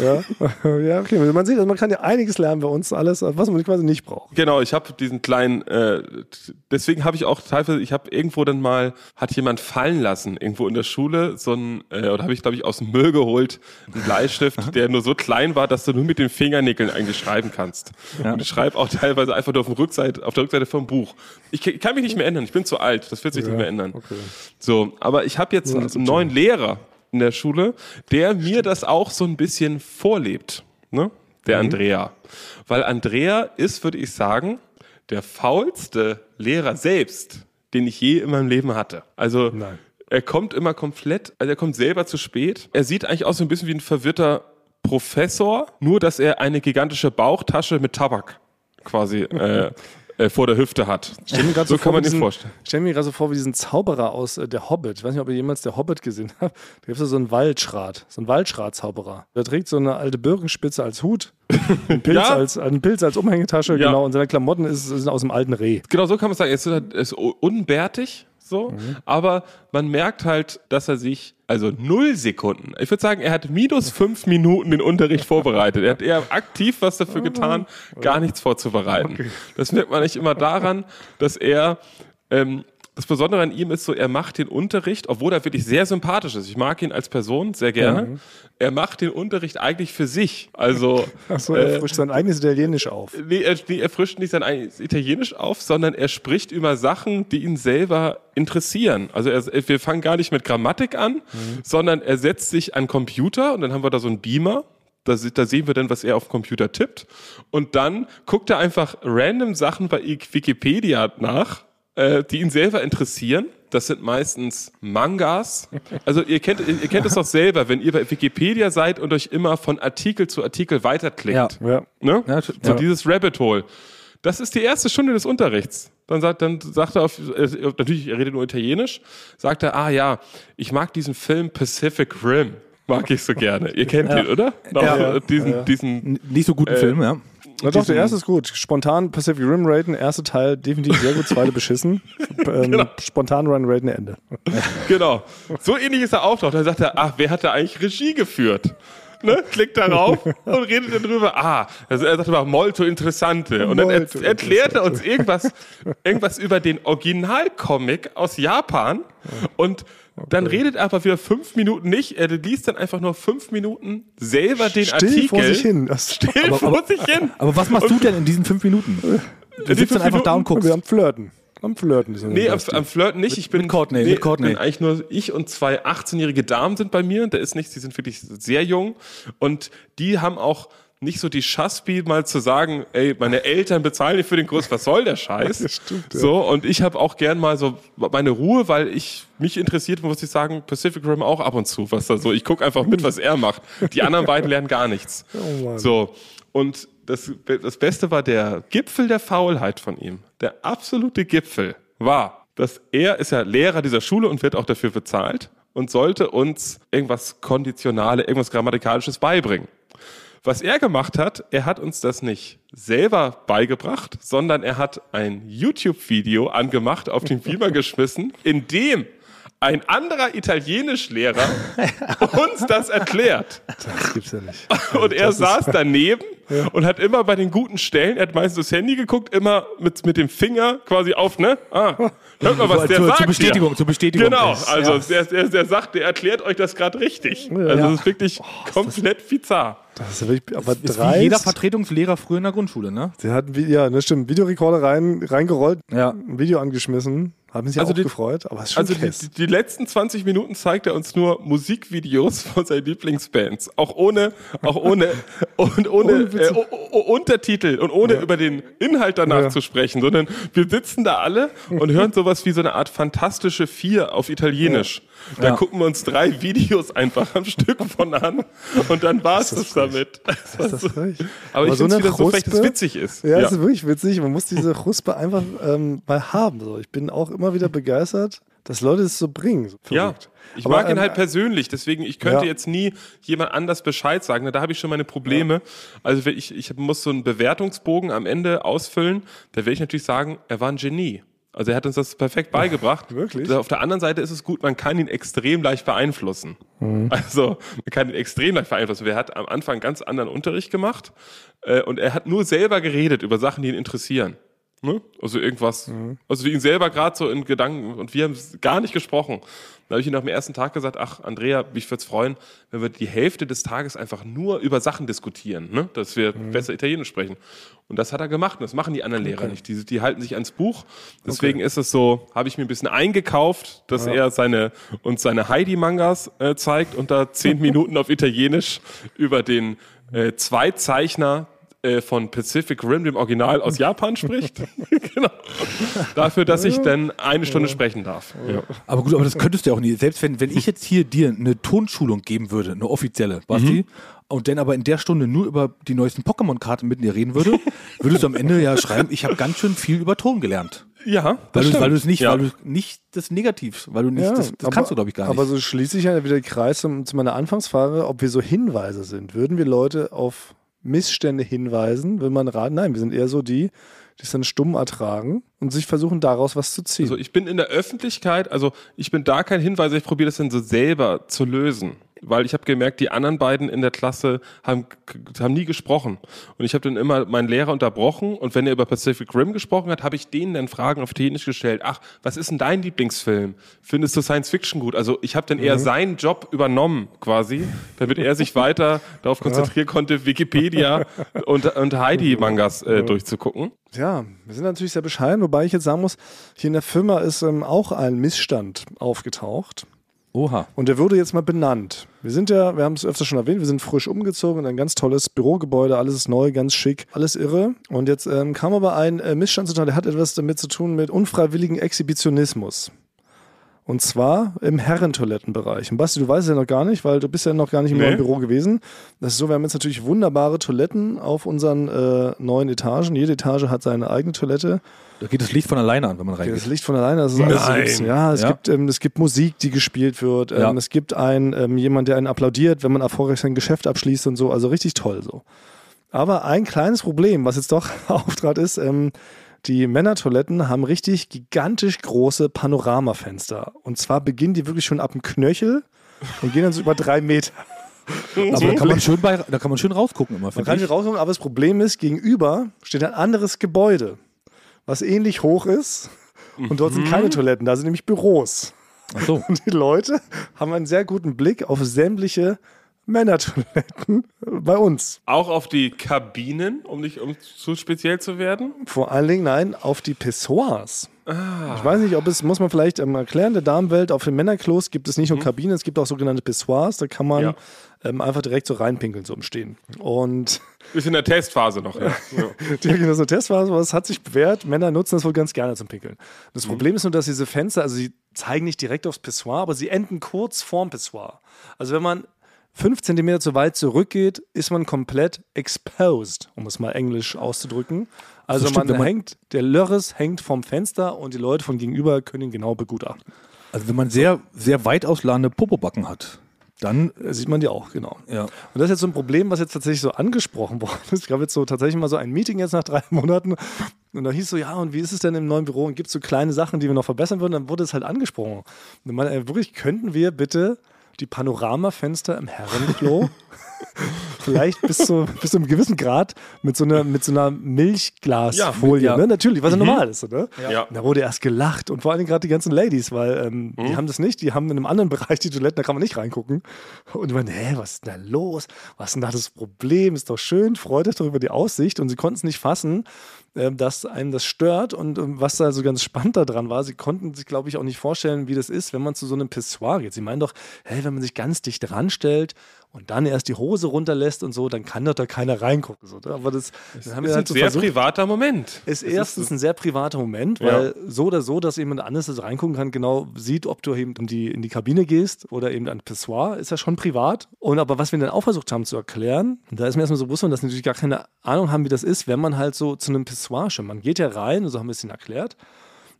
Ja, *laughs* ja okay. Man sieht, also man kann ja einiges lernen bei uns, alles, was man quasi nicht braucht. Genau, ich habe diesen kleinen, äh, t- deswegen habe ich auch teilweise, ich habe irgendwo dann mal, hat jemand fallen lassen, irgendwo in der Schule, so ein, äh, oder habe ich glaube ich aus dem Müll geholt, einen Bleistift, der nur so klein war, dass du nur mit den Fingernägeln eigentlich schreiben kannst. Und ich schreibe auch teilweise einfach nur auf, Rückseite, auf der Rückseite vom Buch. Ich k- kann mich nicht mehr ändern, ich bin zu alt, das wird sich nicht mehr ändern. So, aber ich habe jetzt einen, einen neuen Lehrer in der Schule, der mir das auch so ein bisschen vorlebt, ne? Der Andrea. Weil Andrea ist, würde ich sagen, der faulste Lehrer selbst, den ich je in meinem Leben hatte. Also Nein. er kommt immer komplett, also er kommt selber zu spät. Er sieht eigentlich aus so ein bisschen wie ein verwirrter Professor, nur dass er eine gigantische Bauchtasche mit Tabak quasi äh, *laughs* äh, vor der Hüfte hat. Stell mir so kann man diesen- vorstellen. Stell mir gerade so vor, wie diesen Zauberer aus äh, Der Hobbit. Ich weiß nicht, ob ihr jemals Der Hobbit gesehen habt. Da gibt es so einen Waldschrat, so einen Waldschrat-Zauberer. Der trägt so eine alte Birkenspitze als Hut, einen *laughs* Pilz, Ja. als, einen Pilz als Umhängetasche, Ja. genau, und seine Klamotten ist, sind aus dem alten Reh. Genau, so kann man sagen. Er ist, er ist unbärtig, so, aber man merkt halt, dass er sich, also null Sekunden, ich würde sagen, er hat minus fünf Minuten den Unterricht vorbereitet. Er hat eher aktiv was dafür getan, gar nichts vorzubereiten. Das merkt man nicht immer daran, dass er, ähm, das Besondere an ihm ist so, er macht den Unterricht, obwohl er wirklich sehr sympathisch ist. Ich mag ihn als Person sehr gerne. Er macht den Unterricht eigentlich für sich. Also, *laughs* Achso, er frischt sein eigenes Italienisch auf. Nee, er, nee, er frischt nicht sein eigenes Italienisch auf, sondern er spricht über Sachen, die ihn selber interessieren. Also er, wir fangen gar nicht mit Grammatik an, sondern er setzt sich an den Computer und dann haben wir da so einen Beamer. Da, da sehen wir dann, was er auf dem Computer tippt. Und dann guckt er einfach random Sachen bei Wikipedia nach, äh, die ihn selber interessieren. Das sind meistens Mangas. Also ihr kennt, ihr kennt es doch selber, wenn ihr bei Wikipedia seid und euch immer von Artikel zu Artikel weiterklickt. Ja. Ja. Ne? Ja, so ja. dieses Rabbit Hole. Das ist die erste Stunde des Unterrichts. Dann sagt, dann sagt er auf, äh, natürlich, er redet nur Italienisch, sagt er, ah ja, ich mag diesen Film Pacific Rim. Mag ich so gerne. Ihr kennt ihn, oder? Noch, Ja. äh, diesen, diesen, N- Nicht so guten Film, ja. Na doch, der erste ist gut. Spontan Pacific Rim Raten, erster Teil definitiv sehr gut, zweite beschissen. *laughs* Ähm, Spontan Run Raten Ende. genau. So ähnlich ist er auch noch. Dann sagt er, ach, wer hat da eigentlich Regie geführt? Ne? Klickt darauf und redet dann drüber. Ah, also er sagt immer molto interessante. Und dann Molto er, erklärt er uns irgendwas, irgendwas über den Originalcomic aus Japan. Und dann redet er aber wieder fünf Minuten nicht. Er liest dann einfach nur fünf Minuten selber den Still Artikel. vor sich hin. Das *laughs* Still Aber- vor aber- sich hin. Aber was machst du denn in diesen fünf Minuten? Du sitzt dann einfach da und Minuten- guckst. wir am Flirten. Am Flirten. sind wir Nee, am, am Flirten nicht. Ich bin, mit Courtney, nee, mit Courtney. bin eigentlich nur ich und zwei 18-jährige Damen sind bei mir. Da ist nichts, die sind wirklich sehr jung. Und die haben auch nicht so die Schaspi mal zu sagen, ey, meine Eltern bezahlen nicht für den Kurs, was soll der Scheiß? *laughs* Das stimmt, ja. So, und ich habe auch gern mal so meine Ruhe, weil ich mich interessiert, muss ich sagen, Pacific Rim auch ab und zu, was da so, ich gucke einfach mit, was er macht. Die anderen beiden lernen gar nichts. Oh Mann. So, und das, das Beste war der Gipfel der Faulheit von ihm. Der absolute Gipfel war, dass er ist ja Lehrer dieser Schule und wird auch dafür bezahlt und sollte uns irgendwas Konditionale, irgendwas Grammatikalisches beibringen. Was er gemacht hat, er hat uns das nicht selber beigebracht, sondern er hat ein YouTube-Video angemacht, auf den Beamer *laughs* geschmissen, in dem ein anderer Italienischlehrer *laughs* uns das erklärt. Das gibt's ja nicht. *laughs* Und er Das ist- saß *laughs* daneben und hat immer bei den guten Stellen, er hat meistens das Handy geguckt, immer mit, mit dem Finger quasi auf, ne? Ah, hört mal, was der zur, sagt. zur Bestätigung, hier. zur Bestätigung. Genau, ist. also Ja. der, der, der sagt, der erklärt euch das gerade richtig. Also Ja. das ist wirklich komplett bizarr. Das ist ja wirklich, aber ist dreist. wie jeder Vertretungslehrer früher in der Grundschule, ne? Der hat, ja, das stimmt, Videorekorder rein, reingerollt, Ja. ein Video angeschmissen. Haben sich Also auch die- gefreut, aber es ist schon Also die, die, letzten 20 Minuten zeigt er uns nur Musikvideos *laughs* von seinen Lieblingsbands. Auch ohne, auch ohne, *laughs* und ohne, äh, Untertitel und ohne über den Inhalt danach Ja. zu sprechen, sondern wir sitzen da alle und hören sowas wie so eine Art fantastische Vier auf Italienisch. Da Ja. gucken wir uns drei Videos einfach am Stück von an und dann war es das damit. Das das frech? Aber ich so finde es so dass Kruspe- witzig ist. Ja, es ist wirklich witzig. Man muss diese Chuspe einfach ähm, mal haben. So. Ich bin auch immer wieder *laughs* begeistert, dass Leute es so bringen. So Ja, verrückt. ich Aber, mag ihn halt persönlich, deswegen, ich könnte ja. jetzt nie jemand anders Bescheid sagen. Da habe ich schon meine Probleme. Also wenn ich, ich muss so einen Bewertungsbogen am Ende ausfüllen, da werde ich natürlich sagen, er war ein Genie. Also er hat uns das perfekt beigebracht. wirklich? Auf der anderen Seite ist es gut, man kann ihn extrem leicht beeinflussen. Mhm. Also man kann ihn extrem leicht beeinflussen. Er hat am Anfang ganz anderen Unterricht gemacht äh, und er hat nur selber geredet über Sachen, die ihn interessieren. Ne? Also irgendwas, Mhm. also ihn selber gerade so in Gedanken und wir haben gar nicht gesprochen. Da habe ich ihm nach dem ersten Tag gesagt, ach Andrea, mich würde es freuen, wenn wir die Hälfte des Tages einfach nur über Sachen diskutieren, ne? dass wir Mhm. besser Italienisch sprechen. Und das hat er gemacht und das machen die anderen Lehrer nicht. Die, die halten sich ans Buch. Deswegen ist es so, habe ich mir ein bisschen eingekauft, dass er seine uns seine Heidi-Mangas äh, zeigt und da zehn *laughs* Minuten auf Italienisch über den äh, Zweizeichner äh, von Pacific Rim, dem Original aus Japan spricht. *laughs* genau. Dafür, dass ich dann eine Stunde sprechen darf. Ja. Aber gut, aber das könntest du ja auch nie. Selbst wenn, wenn ich jetzt hier dir eine Tonschulung geben würde, eine offizielle, Basti, und dann aber in der Stunde nur über die neuesten Pokémon-Karten mit dir reden würde, würdest du am Ende ja schreiben, ich habe ganz schön viel über Ton gelernt. Ja, Weil das du, stimmt. weil du es nicht, ja. weil du nicht das Negativ, weil du nicht, Ja, das, das aber- kannst du, glaube ich, gar nicht. Aber so schließe ich ja wieder den Kreis zum, zu meiner Anfangsfrage, ob wir so Hinweise sind. Würden wir Leute auf Missstände hinweisen, wenn man raten? Nein, wir sind eher so die, die es dann stumm ertragen und sich versuchen, daraus was zu ziehen. Also ich bin in der Öffentlichkeit, also ich bin da kein Hinweis, ich probiere das dann so selber zu lösen. Weil ich habe gemerkt, die anderen beiden in der Klasse haben, haben nie gesprochen. Und ich habe dann immer meinen Lehrer unterbrochen und wenn er über Pacific Rim gesprochen hat, habe ich denen dann Fragen auf Italienisch gestellt. Ach, was ist denn dein Lieblingsfilm? Findest du Science Fiction gut? Also ich habe dann eher seinen Job übernommen quasi, damit er sich weiter *laughs* darauf konzentrieren konnte, Wikipedia und, und Heidi-Mangas äh, durchzugucken. Ja, wir sind natürlich sehr bescheiden, wobei ich jetzt sagen muss, hier in der Firma ist ähm, auch ein Missstand aufgetaucht. Oha. Und der wurde jetzt mal benannt. Wir sind ja, wir haben es öfter schon erwähnt, wir sind frisch umgezogen in ein ganz tolles Bürogebäude, alles ist neu, ganz schick, alles irre. Und jetzt ähm, kam aber ein äh, Missstand zutage, der hat etwas damit zu tun mit unfreiwilligen Exhibitionismus. Und zwar im Herrentoilettenbereich. Und Basti, du weißt es ja noch gar nicht, weil du bist ja noch gar nicht im Nee. neuen Büro gewesen. Das ist so, wir haben jetzt natürlich wunderbare Toiletten auf unseren äh, neuen Etagen. Jede Etage hat seine eigene Toilette. Da geht das Licht von alleine an, wenn man reingeht. das Licht von alleine, das ist alles so Nein. witzig. Ja, es, Ja. Gibt, ähm, es gibt Musik, die gespielt wird. Ähm, Ja. Es gibt ein, ähm, jemand, der einen applaudiert, wenn man erfolgreich sein Geschäft abschließt und so. Also richtig toll so. Aber ein kleines Problem, was jetzt doch *laughs* auftrat, ist, ähm, die Männertoiletten haben richtig gigantisch große Panoramafenster. Und zwar beginnen die wirklich schon ab dem Knöchel und gehen dann so über drei Meter. *laughs* Aber da kann man *laughs* schön bei, da kann man schön rausgucken immer. Man kann nicht rauskommen, aber das Problem ist, gegenüber steht ein anderes Gebäude, was ähnlich hoch ist. Und dort sind keine Toiletten, da sind nämlich Büros. Ach so. Und die Leute haben einen sehr guten Blick auf sämtliche Männertoiletten bei uns. Auch auf die Kabinen, um nicht um zu speziell zu werden. Vor allen Dingen, nein, auf die Pissoirs. Ich weiß nicht, ob es, muss man vielleicht ähm, erklären, der Damenwelt, auf den Männerklos gibt es nicht nur Kabinen, es gibt auch sogenannte Pissoirs, da kann man Ja. ähm, einfach direkt so reinpinkeln, so im Stehen. Und *laughs* Ist in der Testphase noch, *laughs* ja. ja. Direkt in der Testphase, aber es hat sich bewährt. Männer nutzen das wohl ganz gerne zum Pinkeln. Das Mhm. Problem ist nur, dass diese Fenster, also sie zeigen nicht direkt aufs Pissoir, aber sie enden kurz vorm Pissoir. Also wenn man fünf Zentimeter zu weit zurückgeht, ist man komplett exposed, um es mal englisch auszudrücken. Also stimmt, man, man- hängt, der Lörres hängt vom Fenster und die Leute von gegenüber können ihn genau begutachten. Also wenn man sehr, sehr weit ausladende Popobacken hat, dann, Äh, Sieht man die auch, genau. ja. Und das ist jetzt so ein Problem, was jetzt tatsächlich so angesprochen *laughs* worden ist. Es gab jetzt so tatsächlich mal so ein Meeting jetzt nach drei *laughs* Monaten. Und da hieß so, ja, und wie ist es denn im neuen Büro? Und gibt es so kleine Sachen, die wir noch verbessern würden? Dann wurde es halt angesprochen. Und man, äh, wirklich, könnten wir bitte die Panoramafenster im Herrenklo *laughs* vielleicht bis zu, bis zu einem gewissen Grad mit so einer, mit so einer Milchglasfolie, Ja, ne? Natürlich, was ja normal ist, ne? Ja. Da wurde erst gelacht und vor allem gerade die ganzen Ladies, weil ähm, die haben das nicht, die haben in einem anderen *laughs* Bereich die Toiletten, da kann man nicht reingucken. Und man, hä, was ist denn da los? Was ist denn da das Problem? Ist doch schön, freut euch doch über die Aussicht. Und sie konnten es nicht fassen, dass einem das stört. Und ähm, was da so ganz spannend daran war, sie konnten sich, glaube ich, auch nicht vorstellen, wie das ist, wenn man zu so einem Pissoir geht. Sie meinen doch, hey, wenn man sich ganz dicht ranstellt und dann erst die Hose runterlässt und so, dann kann doch da keiner reingucken. So, ne? Aber das, das ist wir ein halt so sehr versucht privater Moment. ist Das erstens ein sehr privater Moment, Ja. weil so oder so, dass jemand anderes das reingucken kann, genau sieht, ob du eben in die, in die Kabine gehst oder eben an Pissoir, ist ja schon privat. Und aber was wir dann auch versucht haben zu erklären, da ist mir erstmal so bewusst, dass sie natürlich gar keine Ahnung haben, wie das ist, wenn man halt so zu einem Pissoir schimmert. Man geht ja rein, so haben wir es ihnen erklärt,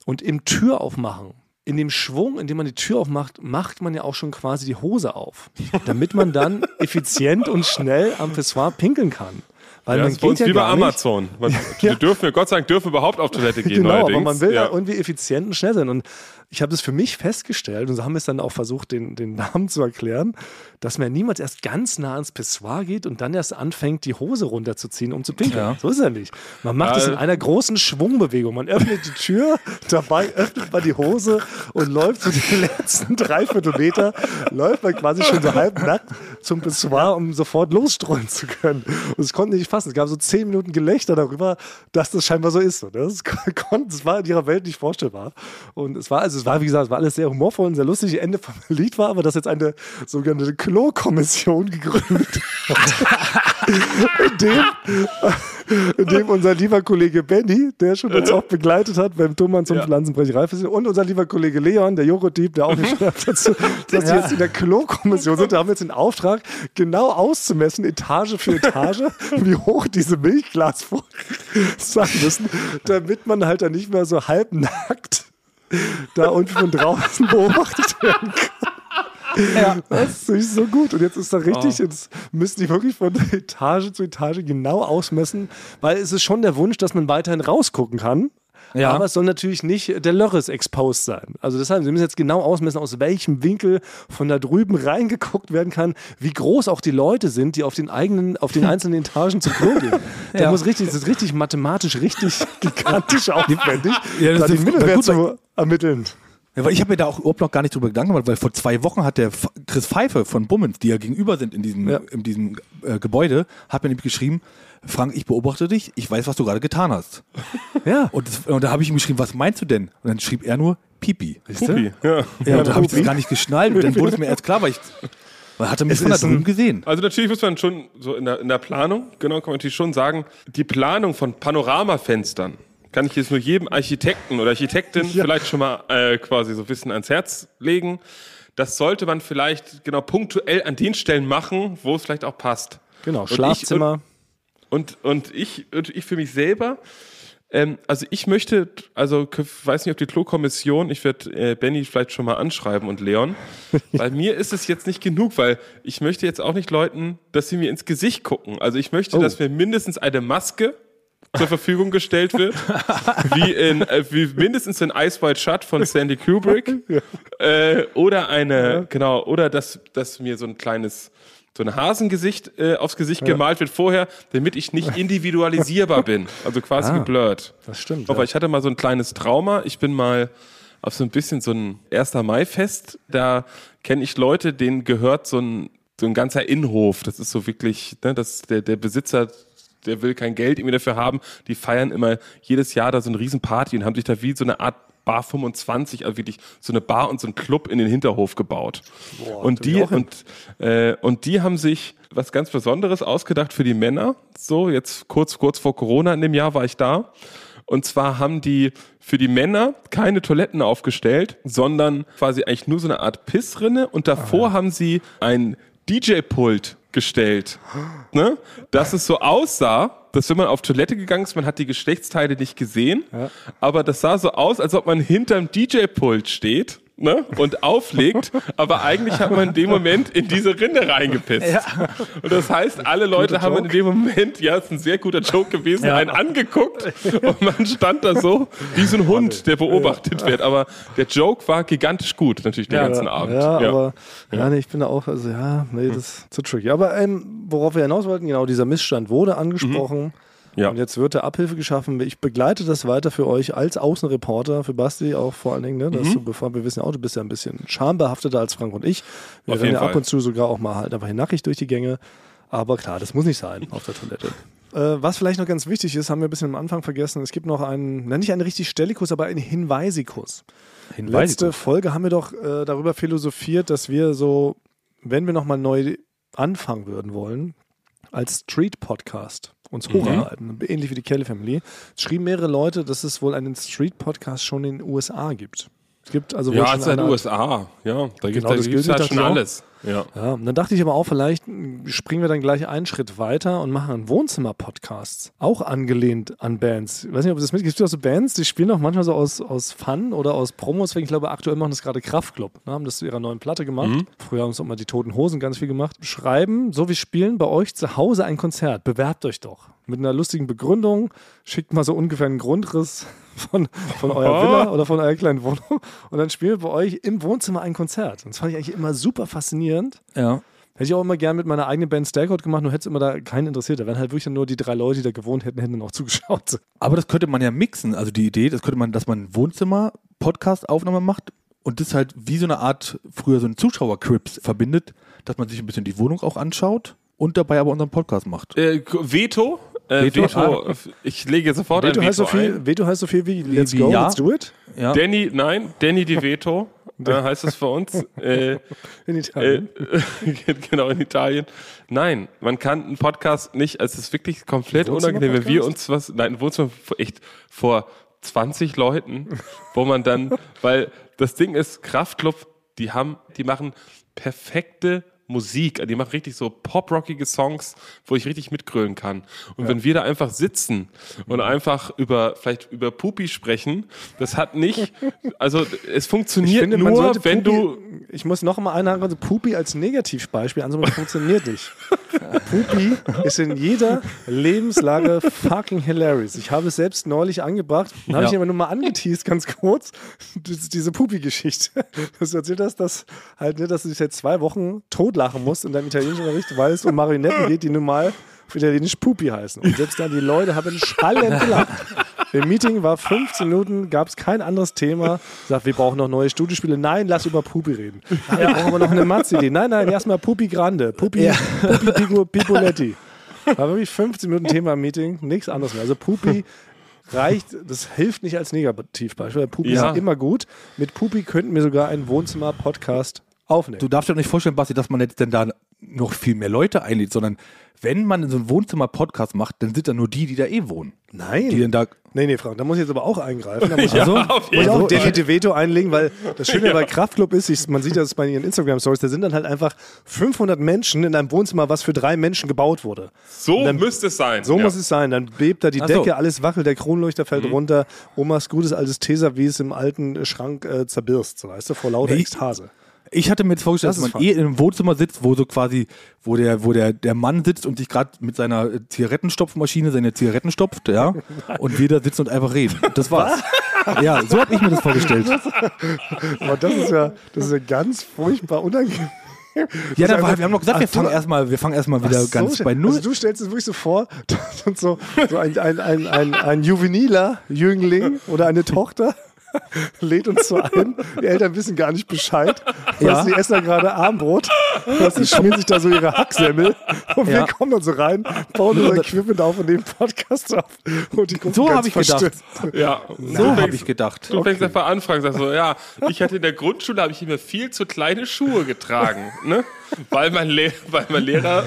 und im Tür aufmachen. In dem Schwung, in dem man die Tür aufmacht, macht man ja auch schon quasi die Hose auf, damit man dann *laughs* effizient und schnell am Pissoir pinkeln kann. Weil Ja, man das geht ja wie bei Amazon. Man, *laughs* Wir dürfen, ja Gott sei Dank, dürfen überhaupt auf Toilette gehen genau, neuerdings. aber man will ja. da irgendwie effizient und schnell sein. Und ich habe das für mich festgestellt, und so haben wir es dann auch versucht, den, den *laughs* Namen zu erklären, dass man niemals erst ganz nah ans Pissoir geht und dann erst anfängt, die Hose runterzuziehen, um zu pinkeln. Ja. So ist er nicht. Man macht es Ja. in einer großen Schwungbewegung. Man öffnet die Tür, *laughs* dabei öffnet man die Hose und läuft so die letzten dreiviertel Meter, läuft man quasi schon so halb nackt zum Pissoir, um sofort losstrollen zu können. Und es konnte nicht fassen. Es gab so zehn Minuten Gelächter darüber, dass das scheinbar so ist. Das, *laughs* konnte, das war in ihrer Welt nicht vorstellbar. Und es war, also es war, wie gesagt, es war alles sehr humorvoll und sehr lustig. Ende vom *laughs* Lied war aber, dass jetzt eine sogenannte Klo-Kommission *laughs* gegründet in dem, in dem unser lieber Kollege Benny, der schon uns auch begleitet hat beim Thomann zum Ja. Pflanzenbrecherei-Festival und unser lieber Kollege Leon, der Joghurt-Dieb, der auch *laughs* nicht schreibt dazu, dass die jetzt in der Klo-Kommission sind. Da haben wir jetzt den Auftrag, genau auszumessen, Etage für Etage, *laughs* wie hoch diese Milchglasfolie sein müssen, damit man halt dann nicht mehr so halbnackt da unten von draußen beobachtet werden kann. Das ist so gut. Und jetzt ist da richtig, jetzt müssen die wirklich von *laughs* Etage zu Etage genau ausmessen, weil es ist schon der Wunsch, dass man weiterhin rausgucken kann. Ja. Aber es soll natürlich nicht der Lörres exposed sein. Also deshalb, Sie müssen jetzt genau ausmessen, aus welchem Winkel von da drüben reingeguckt werden kann, wie groß auch die Leute sind, die auf den eigenen, auf den einzelnen Etagen zum Klo gehen. *laughs* Da Ja. muss richtig, das ist richtig mathematisch, richtig *laughs* gigantisch aufwendig, Ja, das da die Mittelwert zu ermitteln. Ja, weil ich habe mir da auch überhaupt noch gar nicht drüber Gedanken gemacht, weil vor zwei Wochen hat der Chris Pfeiffer von Bummens, die ja gegenüber sind in diesem, Ja. in diesem äh, Gebäude, hat mir nämlich geschrieben, Frank, ich beobachte dich, ich weiß, was du gerade getan hast. *laughs* Ja. Und, das, und da habe ich ihm geschrieben, was meinst du denn? Und dann schrieb er nur Pipi. Pupi. Ja. Ja, und da habe ich das gar nicht geschnallt. Und dann wurde es mir erst klar, weil ich, weil hat er mich Es von da drüben gesehen. Also natürlich muss man schon so in der, in der Planung, genau, kann man natürlich schon sagen, die Planung von Panoramafenstern kann ich jetzt nur jedem Architekten oder Architektin vielleicht schon mal äh, quasi so ein bisschen ans Herz legen. Das sollte man vielleicht genau punktuell an den Stellen machen, wo es vielleicht auch passt. Genau, Und ich- Schlafzimmer. Und, und ich, und ich für mich selber, ähm, also ich möchte, also weiß nicht, ob die Klo-Kommission, ich werde äh, Benny vielleicht schon mal anschreiben und Leon, *laughs* weil mir ist es jetzt nicht genug, weil ich möchte jetzt auch nicht Leuten, dass sie mir ins Gesicht gucken. Also ich möchte, dass mir mindestens eine Maske zur Verfügung gestellt wird, wie in äh, wie mindestens in Ice White Shut von Sandy Kubrick äh, oder eine genau oder dass dass mir so ein kleines so ein Hasengesicht äh, aufs Gesicht gemalt wird vorher, damit ich nicht individualisierbar bin, also quasi Ah, geblurrt. das stimmt, Aber ja. ich hatte mal so ein kleines Trauma. Ich bin mal auf so ein bisschen so ein 1. Mai-Fest. Da kenne ich Leute, denen gehört so ein, so ein ganzer Innenhof. Das ist so wirklich, ne, das, der, der Besitzer, der will kein Geld irgendwie dafür haben. Die feiern immer jedes Jahr da so eine Riesenparty und haben sich da wie so eine Art Bar 25, also wirklich so eine Bar und so ein Club in den Hinterhof gebaut. und, will die, und, äh, und die haben sich was ganz Besonderes ausgedacht für die Männer. So, jetzt kurz, kurz vor Corona in dem Jahr war ich da. Und zwar haben die für die Männer keine Toiletten aufgestellt, sondern quasi eigentlich nur so eine Art Pissrinne. Und davor haben sie ein DJ-Pult gestellt, ne? dass es so aussah, dass wenn man auf Toilette gegangen ist, man hat die Geschlechtsteile nicht gesehen, aber das sah so aus, als ob man hinterm DJ-Pult steht. Ne? und auflegt, aber eigentlich hat man in dem Moment in diese Rinde reingepisst. Und das heißt, alle Leute haben in dem Moment, ja, ist ein sehr guter Joke gewesen, einen angeguckt und man stand da so wie so ein Hund, der beobachtet wird. Aber der Joke war gigantisch gut, natürlich den ganzen Abend. Ja, aber ja, nee, ich bin da auch, also ja, nee, das ist zu tricky. Aber ähm, worauf wir hinaus wollten, genau, dieser Missstand wurde angesprochen. Ja. Und jetzt wird der Abhilfe geschaffen. Ich begleite das weiter für euch als Außenreporter, für Basti auch vor allen Dingen. Ne, dass du, bevor wir wissen ja auch, du bist ja ein bisschen schambehafteter als Frank und ich. Wir Auf rennen ja ab und zu sogar auch mal halt einfach nackig durch die Gänge. Aber klar, das muss nicht sein auf der Toilette. *laughs* Äh, was vielleicht noch ganz wichtig ist, haben wir ein bisschen am Anfang vergessen. Es gibt noch einen, nicht einen richtig Stellikus, aber einen Hinweisikus. Letzte Folge haben wir doch äh, darüber philosophiert, dass wir so, wenn wir nochmal neu anfangen würden wollen, als Street-Podcast uns hocharbeiten, ähnlich wie die Kelly Family, schrieben mehrere Leute, dass es wohl einen Street-Podcast schon in den USA gibt. Es gibt also Ja, es ist halt USA. Ja, da gibt Genau, gibt's gilt, halt schon alles. Ja. Ja, und dann dachte ich aber auch, vielleicht springen wir dann gleich einen Schritt weiter und machen einen Wohnzimmer-Podcast. Auch angelehnt an Bands. Ich weiß nicht, ob das mitgibst. Es gibt auch so Bands, die spielen auch manchmal so aus, aus Fun oder aus Promos. Ich glaube, aktuell machen das gerade Kraftklub. Ne? Haben das zu ihrer neuen Platte gemacht. Früher haben es auch mal die Toten Hosen ganz viel gemacht. Schreiben, so wie spielen, bei euch zu Hause ein Konzert. Bewerbt euch doch. Mit einer lustigen Begründung. Schickt mal so ungefähr einen Grundriss *laughs* von, von eurer Villa oder von eurer kleinen Wohnung. Und dann spielen wir bei euch im Wohnzimmer ein Konzert. Und das fand ich eigentlich immer super faszinierend. Ja. Hätte ich auch immer gern mit meiner eigenen Band Stakeout gemacht, nur hätte es immer da keinen interessiert. Da wären halt wirklich nur die drei Leute, die da gewohnt hätten, hätten dann auch zugeschaut. Aber das könnte man ja mixen. Also die Idee, das könnte man, dass man Wohnzimmer-Podcast-Aufnahme macht und das halt wie so eine Art, früher so ein Zuschauer-Crips verbindet, dass man sich ein bisschen die Wohnung auch anschaut und dabei aber unseren Podcast macht. Äh, Veto? Äh, Veto? Veto. Ich lege sofort Veto ein heißt, so Veto viel, ein. Veto heißt so viel wie Let's go, ja. let's do it. Ja. Danny, nein, Danny Di Veto *laughs* äh, heißt es für uns. äh, In äh, Italien. *laughs* genau, in Italien. Nein, man kann einen Podcast nicht, also es ist wirklich komplett unangenehm, wenn wir uns was, nein, ein Wohnzimmer echt vor 20 Leuten, wo man dann, *laughs* weil das Ding ist, Kraftklub, die haben, die machen perfekte Musik, die machen richtig so poprockige Songs, wo ich richtig mitgrölen kann. Und wenn wir da einfach sitzen und einfach über, vielleicht über Pupi sprechen, das hat nicht, *laughs* also es funktioniert man nur, wenn Pupi, du, Ich muss noch mal einhaken, also Pupi als Negativbeispiel das funktioniert nicht. *laughs* Pupi ist in jeder Lebenslage fucking hilarious. Ich habe es selbst neulich angebracht und habe Ja. ich aber nur mal angeteased, ganz kurz, das *laughs* diese Pupi-Geschichte. Dass du erzählt hast, dass halt, ne, dass du dich seit zwei Wochen totlachen musst in deinem Italienischunterricht, weil es um Marionetten geht, die nun mal auf Italienisch Pupi heißen. Und selbst dann die Leute haben schallend gelacht. Im Meeting war 15 Minuten, gab es kein anderes Thema. Sagt, wir brauchen noch neue Studiospiele. Nein, lass über Pupi reden. Ja, wir brauchen aber noch eine Matz-Idee. Nein, nein, erstmal Pupi Grande. Pupi, Pupi Pigo, Pipoletti. War wirklich 15 Minuten Thema im Meeting, nichts anderes mehr. Also Pupi reicht, das hilft nicht als Negativbeispiel. Pupi Ja. ist immer gut. Mit Pupi könnten wir sogar einen Wohnzimmer-Podcast aufnehmen. Du darfst dir doch nicht vorstellen, Basti, dass man jetzt denn da noch viel mehr Leute einlädt, sondern wenn man so einen Wohnzimmer-Podcast macht, dann sind da nur die, die da eh wohnen. Nein. Die denn da. Nee, nee, Frank, da muss ich jetzt aber auch eingreifen. Da muss *laughs* Ja, ich, auf muss jeden ich auch Veto einlegen, weil das Schöne bei Kraftclub ist, ich, man sieht das bei ihren Instagram-Stories, da sind dann halt einfach 500 Menschen in einem Wohnzimmer, was für drei Menschen gebaut wurde. so dann- müsste es sein. So ja. muss es sein. Dann bebt da die Ach so. Decke, alles wackelt, der Kronleuchter fällt Mhm. runter. Omas gutes altes Tesa, wie es im alten Schrank äh, zerbirst, so weißt du, vor lauter Nee. Ekstase. Ich hatte mir jetzt vorgestellt, Das dass man eh in einem Wohnzimmer sitzt, wo so quasi, wo der, wo der, der Mann sitzt und sich gerade mit seiner äh, Zigarettenstopfmaschine seine Zigaretten stopft, ja, *laughs* und wir da sitzen und einfach reden. Das war's. ja, so habe ich mir das vorgestellt. *laughs* Aber das ist ja, das ist ja ganz furchtbar unangenehm. Ja, dann, wir haben doch gesagt, wir fangen erstmal, wir fangen erstmal wieder ganz schön. bei Null. Also du stellst es wirklich so vor, *laughs* so ein, ein, ein, ein, ein juveniler Jüngling oder eine Tochter *laughs* lädt uns so ein. Die Eltern wissen gar nicht Bescheid. Ja. Die essen da gerade Armbrot. Was, die schmieren sich da so ihre Hacksemmel. Und wir Ja. kommen dann so rein, bauen unser Equipment auf und nehmen Podcast auf. Und die gucken So ganz hab ich gedacht. verstört. Ja, So habe ich gedacht. Du fängst einfach an, Frank, sagst so, ja, ich hatte in der Grundschule, habe ich immer viel zu kleine Schuhe getragen, ne? Weil mein, Le weil mein Lehrer,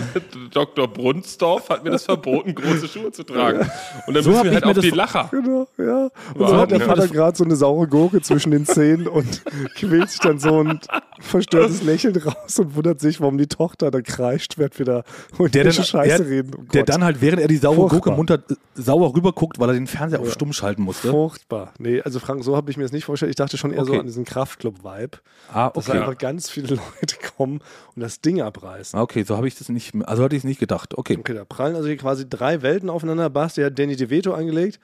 Dr. Brunsdorf, hat mir das verboten, große Schuhe zu tragen. Und dann So müssen wir ich halt auf die Lacher. Genau, ja. Und so hat der Ja. Vater gerade so eine saure Gurke zwischen den Zähnen und *laughs* quält sich dann so ein verstörtes Lächeln raus und wundert sich, warum die Tochter da kreischt, wird wieder und Der dann, Scheiße der, reden. Oh der dann halt, während er die saure Furchtbar. Gurke munter äh, sauer rüberguckt, weil er den Fernseher auf stumm schalten musste. Furchtbar. Nee, also Frank, so habe ich mir das nicht vorgestellt. Ich dachte schon eher so Okay. an diesen Kraftclub-Vibe, Ah, dass okay. einfach ganz viele *laughs* Leute kommen und das Ding abreißen. Okay, so habe ich das nicht, also hatte ich es nicht gedacht. Okay. Okay, da prallen also hier quasi drei Welten aufeinander. Basti hat Danny DeVito eingelegt.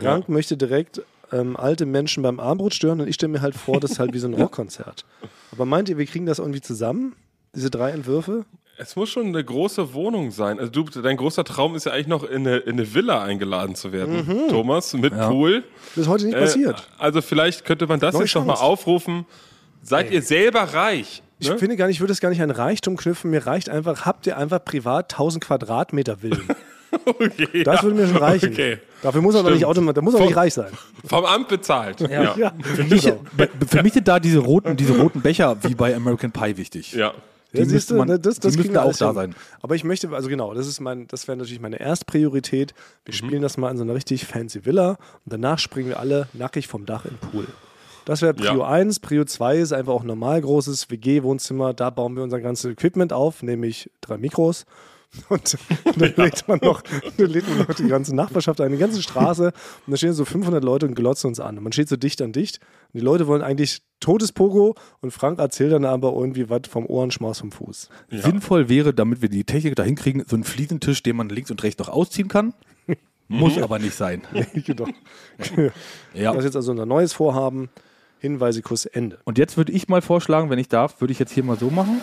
Frank möchte direkt ähm, alte Menschen beim Armbrot stören und ich stelle mir halt vor, das ist halt wie so ein *laughs* Rockkonzert. Aber meint ihr, wir kriegen das irgendwie zusammen? Diese drei Entwürfe? Es muss schon eine große Wohnung sein. Also du, dein großer Traum ist ja eigentlich noch in eine, in eine Villa eingeladen zu werden, Thomas, mit Pool. Das ist heute nicht Äh, passiert. also vielleicht könnte man das Neue jetzt noch mal Chance. aufrufen. Seid ihr selber reich? Ich Ne? finde gar nicht, ich würde es gar nicht an Reichtum knüpfen. Mir reicht einfach, habt ihr einfach privat 1000 Quadratmeter Villen. *laughs* Okay, Das ja. würde mir schon reichen. Okay. Dafür muss er aber Stimmt. nicht automatisch, da muss er nicht reich sein. Vom Amt bezahlt. Ja. Ja, Für mich, genau. für mich sind da diese roten, diese roten Becher wie bei American Pie wichtig. ja. Die Ja, müsste siehst du, man- ne, das, die das wir auch da hin. sein. Aber ich möchte, also genau, das ist mein, das wäre natürlich meine Erstpriorität. Wir Mhm. spielen das mal in so einer richtig fancy Villa und danach springen wir alle nackig vom Dach in den Pool. Das wäre Prio Ja. 1. Prio 2 ist einfach auch ein normal großes WG-Wohnzimmer. Da bauen wir unser ganzes Equipment auf, nämlich drei Mikros. *laughs* Und dann lädt man noch, dann lädt man noch die ganze Nachbarschaft ein, die ganze Straße. Und da stehen so 500 Leute und glotzen uns an. Und man steht so dicht an dicht. Und die Leute wollen eigentlich totes Pogo. Und Frank erzählt dann aber irgendwie was vom Ohrenschmaus vom Fuß. Sinnvoll wäre, damit wir die Technik dahin kriegen, so einen Fliesentisch, den man links und rechts noch ausziehen kann. Muss aber nicht sein. *laughs* genau. Ja. Das ist jetzt also unser neues Vorhaben. Hinweisikus Ende. Und jetzt würde ich mal vorschlagen, wenn ich darf, würde ich jetzt hier mal so machen.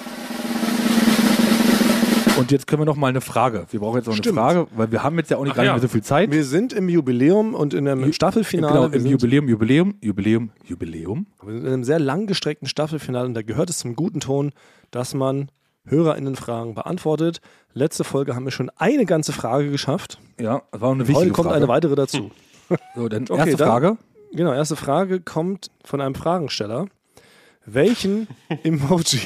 Und jetzt können wir noch mal eine Frage. Wir brauchen jetzt noch Stimmt. eine Frage, weil wir haben jetzt ja auch nicht, Ach gar nicht ja. mehr so viel Zeit. Wir sind im Jubiläum und in einem Staffelfinale. Genau, im Jubiläum, Jubiläum, Jubiläum, Jubiläum. wir sind in einem sehr langgestreckten Staffelfinale und da gehört es zum guten Ton, dass man HörerInnen-Fragen beantwortet. Letzte Folge haben wir schon eine ganze Frage geschafft. Ja, das war eine wichtige Heute kommt Frage. eine weitere dazu. *laughs* So, dann Okay, erste dann- Frage. Genau, erste Frage kommt von einem Fragensteller. Welchen *laughs* Emoji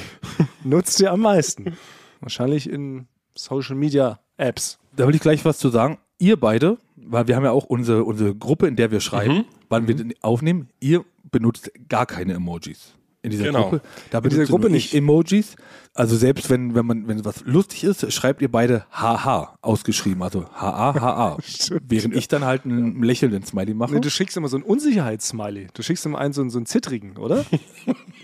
nutzt ihr am meisten? Wahrscheinlich in Social Media Apps. Da will ich gleich was zu sagen. Ihr beide, weil wir haben ja auch unsere, unsere Gruppe, in der wir schreiben, wann wir den aufnehmen, ihr benutzt gar keine Emojis. In dieser Genau. Gruppe. Da dieser benutzt Gruppe nicht. Emojis. Also selbst wenn, wenn man, wenn was lustig ist, schreibt ihr beide HH ausgeschrieben. Also HA, HA. *laughs* Während ich dann halt einen lächelnden Smiley mache. Nee, du schickst immer so einen Unsicherheitssmiley. Du schickst immer einen so, einen- so einen zittrigen, oder? *laughs*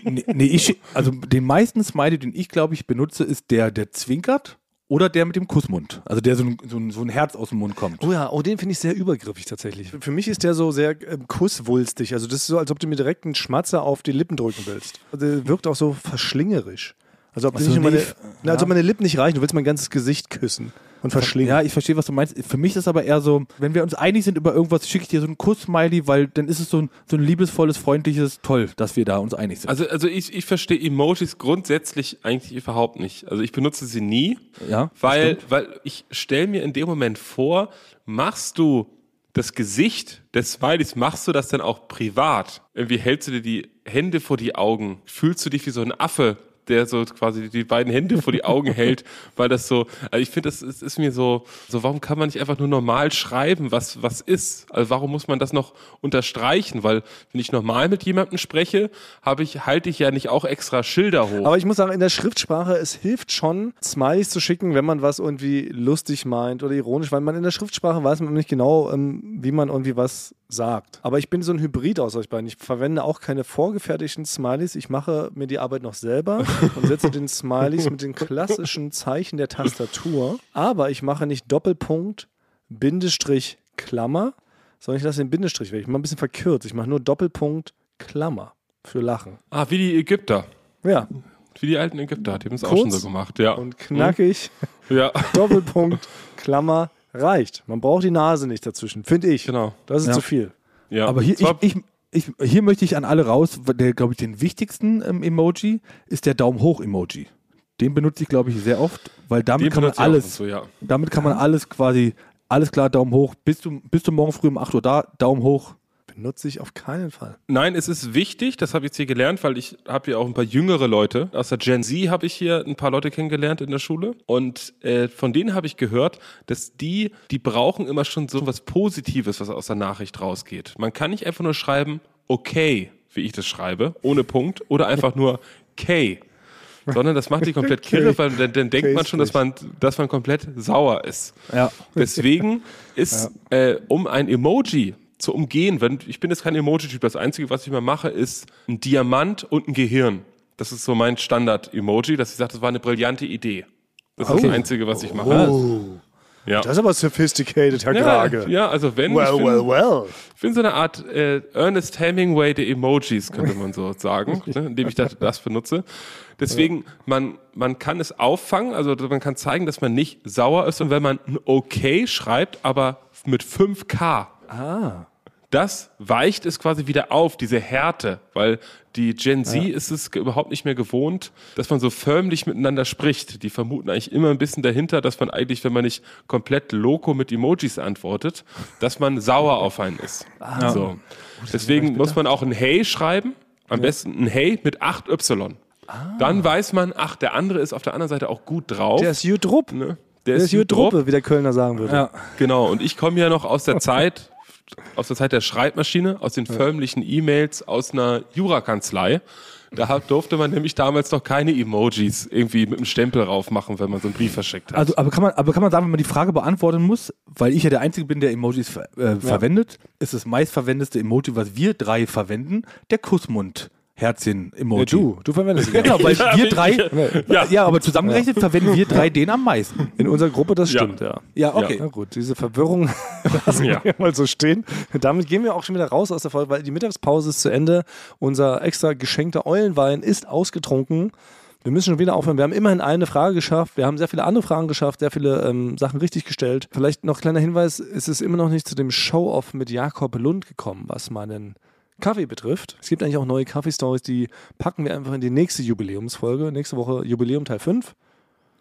Nee, nee ich, also den meisten Smiley, den ich glaube ich benutze, ist der, der zwinkert oder der mit dem Kussmund. Also der so ein, so ein, so ein Herz aus dem Mund kommt. Oh ja, oh, den finde ich sehr übergriffig tatsächlich. Für mich ist der so sehr ähm, kusswulstig. Also das ist so, als ob du mir direkt einen Schmatzer auf die Lippen drücken willst. Also der wirkt auch so verschlingerisch. Also ob, Ach so, nicht nur meine, nee, na, als ob meine Lippen nicht reichen. Du willst mein ganzes Gesicht küssen und verschlingen. Ja, ich verstehe, was du meinst. Für mich ist es aber eher so, wenn wir uns einig sind über irgendwas, schicke ich dir so einen Kuss-Smiley, weil dann ist es so ein, so ein liebesvolles, freundliches, toll, dass wir da uns einig sind. Also, also ich, ich verstehe Emojis grundsätzlich eigentlich überhaupt nicht. Also ich benutze sie nie, Ja, weil, weil ich stelle mir in dem Moment vor, machst du das Gesicht des Smileys, machst du das dann auch privat? Irgendwie hältst du dir die Hände vor die Augen? Fühlst du dich wie so ein Affe, der so quasi die beiden Hände vor die Augen hält, weil das so, also ich finde, das ist, ist mir so, so, warum kann man nicht einfach nur normal schreiben, was, was ist? Also warum muss man das noch unterstreichen? Weil wenn ich normal mit jemandem spreche, habe ich, halte ich ja nicht auch extra Schilder hoch. Aber ich muss sagen, in der Schriftsprache, es hilft schon, Smileys zu schicken, wenn man was irgendwie lustig meint oder ironisch, weil man in der Schriftsprache weiß man nicht genau, ähm, wie man irgendwie was sagt. Aber ich bin so ein Hybrid aus euch beiden. Ich verwende auch keine vorgefertigten Smileys. Ich mache mir die Arbeit noch selber und setze den Smileys mit den klassischen Zeichen der Tastatur. Aber ich mache nicht Doppelpunkt, Bindestrich, Klammer, sondern ich lasse den Bindestrich weg. Ich mache ein bisschen verkürzt. Ich mache nur Doppelpunkt, Klammer für Lachen. ah, wie die Ägypter. Ja, Wie die alten Ägypter, die haben es auch schon so gemacht, ja. und knackig. ja, *laughs* Doppelpunkt, Klammer, reicht. Man braucht die Nase nicht dazwischen, finde ich. genau. Das ist Ja. zu viel. Ja. aber hier, ich, ich, ich, hier möchte ich an alle raus, der, glaube ich, den wichtigsten ähm, Emoji ist der Daumen hoch Emoji. Den benutze ich, glaube ich, sehr oft, weil damit Den kann man alles, zu, ja. damit kann man alles quasi, alles klar, Daumen hoch. Bist du, bist du morgen früh um 8 Uhr da? Daumen hoch. Benutze ich auf keinen Fall. Nein, es ist wichtig, das habe ich jetzt hier gelernt, weil ich habe hier auch ein paar jüngere Leute. Aus der Gen Z habe ich hier ein paar Leute kennengelernt in der Schule. Und äh, von denen habe ich gehört, dass die, die brauchen immer schon so was Positives, was aus der Nachricht rausgeht. Man kann nicht einfach nur schreiben, okay, wie ich das schreibe, ohne Punkt, oder einfach nur K. *laughs* Sondern das macht die komplett kirre, weil dann, dann denkt man schon, dass man, dass man komplett sauer ist. Ja. Deswegen *laughs* ist, äh, um ein Emoji zu umgehen, wenn, ich bin jetzt kein Emoji-Typ, das Einzige, was ich mal mache, ist ein Diamant und ein Gehirn. Das ist so mein Standard-Emoji, dass ich sage, das war eine brillante Idee. Das ist Okay. das Einzige, was ich mache. Oh, Ja. das ist aber sophisticated, Herr ja, Grage. ja, also wenn Well, ich, bin, well, well. ich bin so eine Art äh, Ernest Hemingway der Emojis, könnte man so sagen, ne, indem ich das, das benutze. Deswegen, man, man kann es auffangen, also man kann zeigen, dass man nicht sauer ist und wenn man ein Okay schreibt, aber mit 5K, Ah. Das weicht es quasi wieder auf, diese Härte, weil die Gen Z ist es überhaupt nicht mehr gewohnt, dass man so förmlich miteinander spricht. Die vermuten eigentlich immer ein bisschen dahinter, dass man eigentlich, wenn man nicht komplett loco mit Emojis antwortet, dass man sauer auf einen ist. So. Deswegen muss man auch ein Hey schreiben, am besten ein Hey mit 8 Y. Dann weiß man, ach, der andere ist auf der anderen Seite auch gut drauf. Der ist Jutrupp. ne? Der ist Jutruppe, wie der Kölner sagen würde. Ja. Genau, und ich komme ja noch aus der Zeit, aus der Zeit der Schreibmaschine, aus den förmlichen E-Mails aus einer Jurakanzlei. Da durfte man nämlich damals noch keine Emojis irgendwie mit einem Stempel drauf machen, wenn man so einen Brief verschickt hat. Also, aber kann man, aber kann man sagen, wenn man die Frage beantworten muss, weil ich ja der Einzige bin, der Emojis ver äh, verwendet, ist das meistverwendeste Emoji, was wir drei verwenden, der Kussmund. Herzchen-Emoji. Ja, du, du verwendest *laughs* ihn. Genau, weil Ja, wir drei, ja. ja. aber zusammengerechnet verwenden wir drei den am meisten. In unserer Gruppe, das stimmt, ja. Ja, okay. Na gut, diese Verwirrung *laughs* lassen Ja. wir mal so stehen. Damit gehen wir auch schon wieder raus aus der Folge, weil die Mittagspause ist zu Ende. Unser extra geschenkter Eulenwein ist ausgetrunken. Wir müssen schon wieder aufhören. Wir haben immerhin eine Frage geschafft. Wir haben sehr viele andere Fragen geschafft, sehr viele ähm, Sachen richtig gestellt. Vielleicht noch kleiner Hinweis: Es ist immer noch nicht zu dem Show-Off mit Jakob Lund gekommen, was meinen Kaffee betrifft. Es gibt eigentlich auch neue Kaffee-Stories, die packen wir einfach in die nächste Jubiläumsfolge. Nächste Woche Jubiläum Teil 5.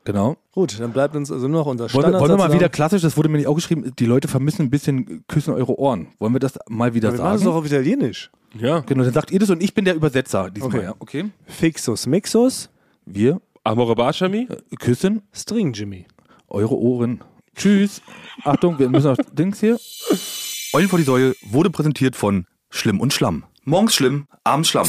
Genau. Gut, dann bleibt uns also nur noch unser Wollen wir, Standard. wollen wir mal wieder klassisch, das wurde mir nicht auch geschrieben, die Leute vermissen ein bisschen Küssen eure Ohren. Wollen wir das mal wieder Wir machen das doch sagen? auf Italienisch. ja. Genau, dann sagt ihr das und ich bin der Übersetzer diesmal. Okay. Ja. okay. Fixus mixus, Wir Amore Bashami? küssen String Jimmy. eure Ohren. Tschüss. Achtung, wir müssen auf Dings hier. Eulen vor die Säule wurde präsentiert von Schlimm und Schlamm. Morgens schlimm, abends Schlamm.